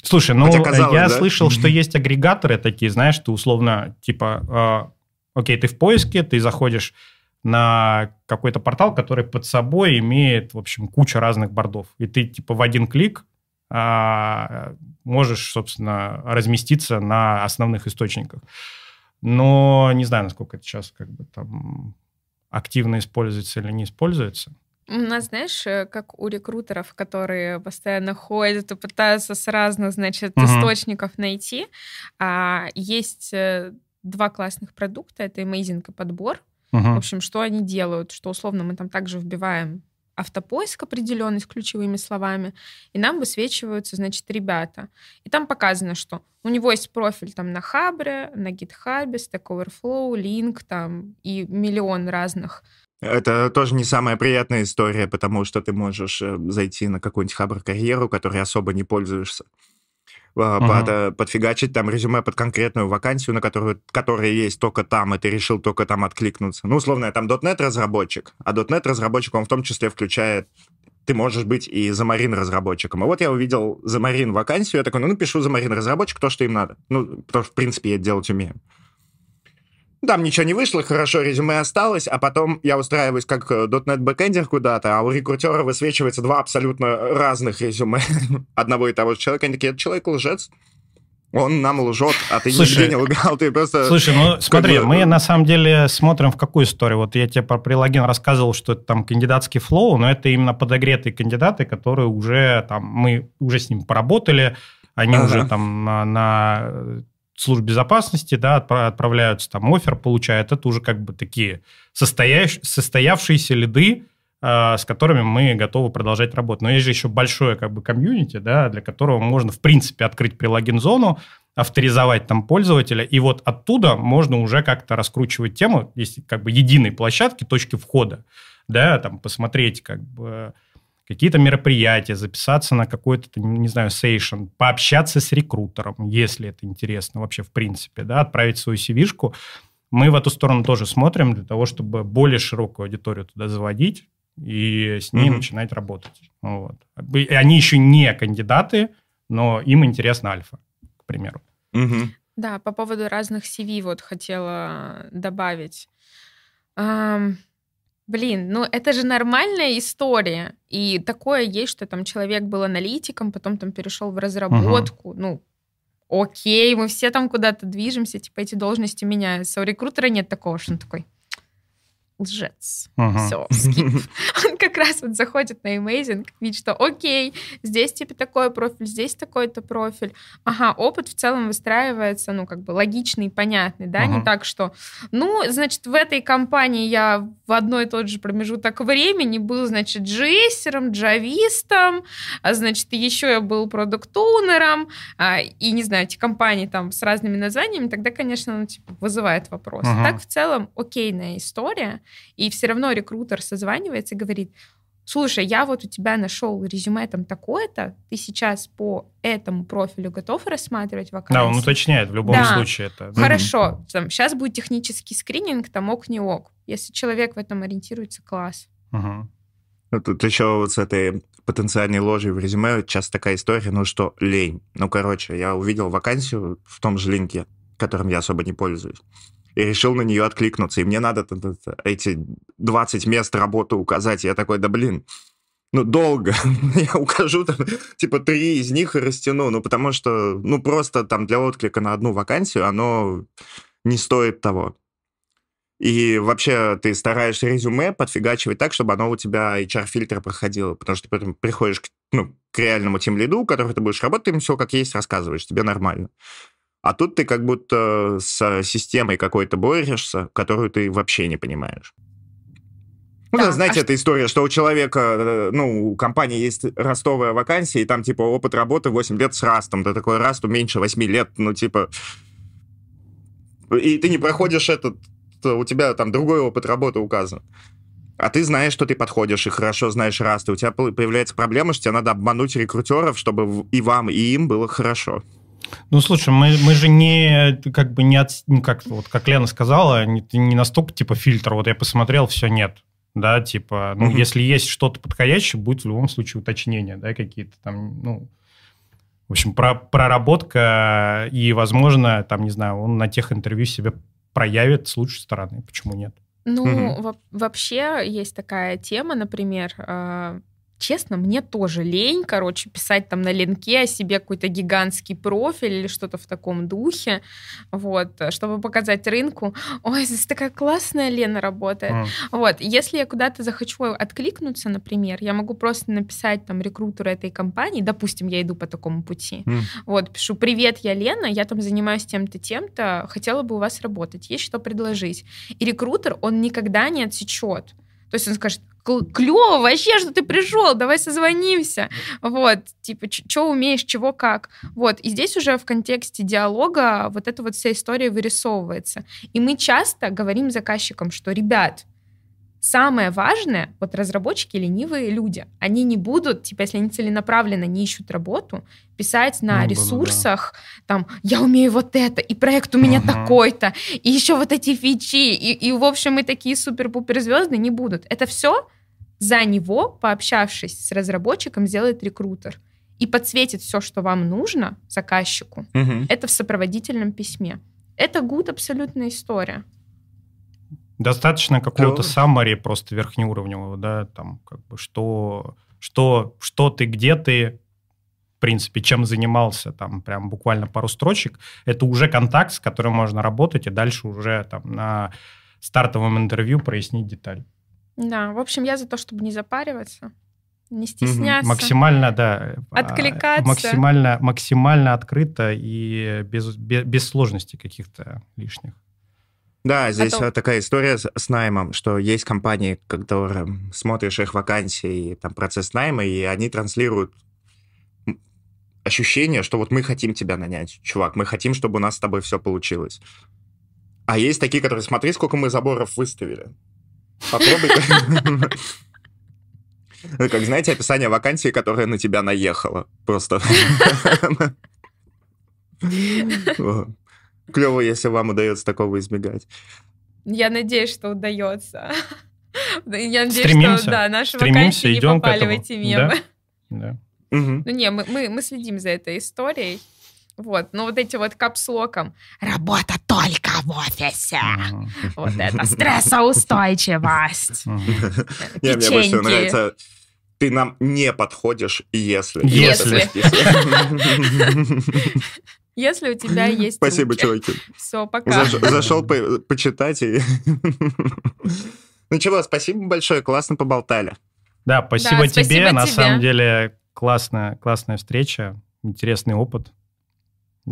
Слушай, ну, казалось, я да? слышал, что есть агрегаторы такие, знаешь, ты условно, типа, э, окей, ты в поиске, ты заходишь на какой-то портал, который под собой имеет, в общем, кучу разных бордов. И ты, типа, в один клик а, можешь, собственно, разместиться на основных источниках. Но не знаю, насколько это сейчас как бы там активно используется или не используется.
У нас, знаешь, э, как у рекрутеров, которые постоянно ходят и пытаются с разных, значит, угу. источников найти, а, есть э, два классных продукта. Это Amazing и подбор. Угу. В общем, что они делают? Что условно мы там также вбиваем автопоиск определенный с ключевыми словами, и нам высвечиваются, значит, ребята. И там показано, что у него есть профиль там на Хабре, на GitHub, Stack Overflow, Link там и миллион разных
это тоже не самая приятная история, потому что ты можешь э, зайти на какую-нибудь хабр-карьеру, которой особо не пользуешься, uh-huh. под, э, подфигачить там резюме под конкретную вакансию, на которую, которая есть только там, и ты решил только там откликнуться. Ну, условно, я там .NET разработчик, а .NET разработчик, он в том числе включает ты можешь быть и Xamarin разработчиком. И вот я увидел Xamarin вакансию, я такой, ну, напишу Xamarin разработчик, то, что им надо. Ну, потому что, в принципе, я это делать умею. Там ничего не вышло, хорошо, резюме осталось, а потом я устраиваюсь как э, .NET бэкэндер куда-то, а у рекрутера высвечивается два абсолютно разных резюме одного и того же человека. Они такие, это человек лжец, он нам лжет, а ты слушай, нигде не лгал, ты просто...
Слушай, ну смотри, бы... мы на самом деле смотрим в какую историю. Вот я тебе про прилагин рассказывал, что это там кандидатский флоу, но это именно подогретые кандидаты, которые уже там, мы уже с ним поработали, они ага. уже там на, на служб безопасности, да, отправляются там офер, получают, это уже как бы такие состоящ, состоявшиеся лиды, э, с которыми мы готовы продолжать работать. Но есть же еще большое как бы комьюнити, да, для которого можно в принципе открыть прилогин-зону, авторизовать там пользователя, и вот оттуда можно уже как-то раскручивать тему, есть как бы единой площадки, точки входа, да, там посмотреть как бы какие-то мероприятия, записаться на какой-то, не знаю, сейшн, пообщаться с рекрутером, если это интересно вообще в принципе, да, отправить свою cv Мы в эту сторону тоже смотрим для того, чтобы более широкую аудиторию туда заводить и с ней mm-hmm. начинать работать. Вот. И они еще не кандидаты, но им интересна альфа, к примеру.
Mm-hmm. Да, по поводу разных CV вот хотела добавить. Блин, ну это же нормальная история. И такое есть, что там человек был аналитиком, потом там перешел в разработку. Угу. Ну, окей, мы все там куда-то движемся, типа эти должности меняются. У рекрутера нет такого, что он такой, лжец. Ага. Все, скип. Он как раз вот заходит на Amazing, видит, что окей, здесь типа такой профиль, здесь такой-то профиль. Ага, опыт в целом выстраивается, ну, как бы логичный и понятный, да, ага. не так, что, ну, значит, в этой компании я в одной и тот же промежуток времени был, значит, джейсером, джавистом, а, значит, еще я был продукт-оунером, а, и, не знаю, эти компании там с разными названиями, тогда, конечно, ну, типа, вызывает вопрос. Ага. Так, в целом, окейная история, и все равно рекрутер созванивается и говорит, слушай, я вот у тебя нашел резюме там такое-то, ты сейчас по этому профилю готов рассматривать вакансии?
Да, он уточняет в любом да. случае это.
Хорошо, там, сейчас будет технический скрининг, там ок, не ок. Если человек в этом ориентируется, класс.
Угу. Тут еще вот с этой потенциальной ложью в резюме часто такая история, ну что, лень. Ну, короче, я увидел вакансию в том же линке, которым я особо не пользуюсь и решил на нее откликнуться. И мне надо эти 20 мест работы указать. Я такой, да блин, ну, долго. Я укажу там, типа, три из них и растяну. Ну, потому что, ну, просто там для отклика на одну вакансию оно не стоит того. И вообще ты стараешься резюме подфигачивать так, чтобы оно у тебя HR-фильтр проходило, потому что ты потом приходишь к, ну, к реальному тем лиду, который ты будешь работать, им все как есть рассказываешь, тебе нормально. А тут ты как будто с системой какой-то борешься, которую ты вообще не понимаешь. Ну, да, знаете, а эта история, что у человека, э, ну, у компании есть ростовая вакансия, и там, типа, опыт работы 8 лет с растом. Ты такой расту меньше 8 лет, ну, типа... И ты не проходишь этот... У тебя там другой опыт работы указан. А ты знаешь, что ты подходишь, и хорошо знаешь раст, и у тебя появляется проблема, что тебе надо обмануть рекрутеров, чтобы и вам, и им было хорошо.
Ну, слушай, мы, мы же не, как бы не, от, ну, как, вот, как Лена сказала, не, не настолько, типа, фильтр, вот я посмотрел, все, нет. Да, типа, ну, mm если есть что-то подходящее, будет в любом случае уточнение, да, какие-то там, ну, в общем, про, проработка, и, возможно, там, не знаю, он на тех интервью себя проявит с лучшей стороны. Почему нет?
Ну, угу. вообще есть такая тема, например, а, Честно, мне тоже лень, короче, писать там на линке о себе какой-то гигантский профиль или что-то в таком духе, вот, чтобы показать рынку, ой, здесь такая классная Лена работает. Mm. Вот, если я куда-то захочу откликнуться, например, я могу просто написать там рекрутеру этой компании, допустим, я иду по такому пути, mm. вот, пишу, привет, я Лена, я там занимаюсь тем-то, тем-то, хотела бы у вас работать, есть что предложить. И рекрутер, он никогда не отсечет. То есть он скажет, клево вообще, что ты пришел, давай созвонимся. Вот, типа, что умеешь, чего как. Вот, и здесь уже в контексте диалога вот эта вот вся история вырисовывается. И мы часто говорим заказчикам, что, ребят, Самое важное, вот разработчики ленивые люди, они не будут, типа, если они целенаправленно не ищут работу, писать на ну, ресурсах, да. там, я умею вот это, и проект у меня uh такой-то, и еще вот эти фичи, и, и, в общем, мы такие супер-пупер звезды не будут. Это все за него, пообщавшись с разработчиком, сделает рекрутер и подсветит все, что вам нужно заказчику. uh Это в сопроводительном письме. Это гуд абсолютная история.
Достаточно какого-то summary просто верхнеуровневого, да, там, как бы, что, что, что ты, где ты, в принципе, чем занимался, там, прям буквально пару строчек, это уже контакт, с которым можно работать, и дальше уже там на стартовом интервью прояснить деталь.
Да, в общем, я за то, чтобы не запариваться, не стесняться.
Максимально, да.
А, Откликаться.
Максимально, максимально открыто и без, без, без сложностей каких-то лишних.
Да, здесь а то... такая история с, с наймом, что есть компании, которые смотришь их вакансии, там процесс найма, и они транслируют ощущение, что вот мы хотим тебя нанять, чувак, мы хотим, чтобы у нас с тобой все получилось. А есть такие, которые, смотри, сколько мы заборов выставили. Попробуй. Как, знаете, описание вакансии, которая на тебя наехала. Просто. Клево, если вам удается такого избегать.
Я надеюсь, что удается. Я надеюсь, Стремимся. что да, наши Стремимся, вакансии не попали в эти мемы. Да? Да. Угу. Ну не, мы, мы, мы следим за этой историей. Вот, ну вот эти вот капслоком. Работа только в офисе. Вот это стрессоустойчивость.
Мне больше нравится ты нам не подходишь, если.
Если.
Если у тебя есть
Спасибо, чуваки.
Все, пока.
Зашел почитать и... Ну чего, спасибо большое, классно поболтали.
Да, спасибо да, тебе. Спасибо На тебе. самом деле классная, классная встреча, интересный опыт.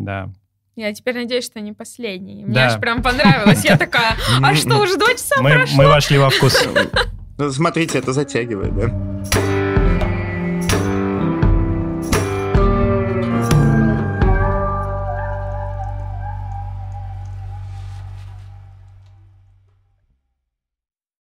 Да.
Я теперь надеюсь, что не последний. Мне да. аж прям понравилось. Я такая, а что, уже два часа
мы,
прошло?
Мы вошли во вкус.
Ну, смотрите, это затягивает, да?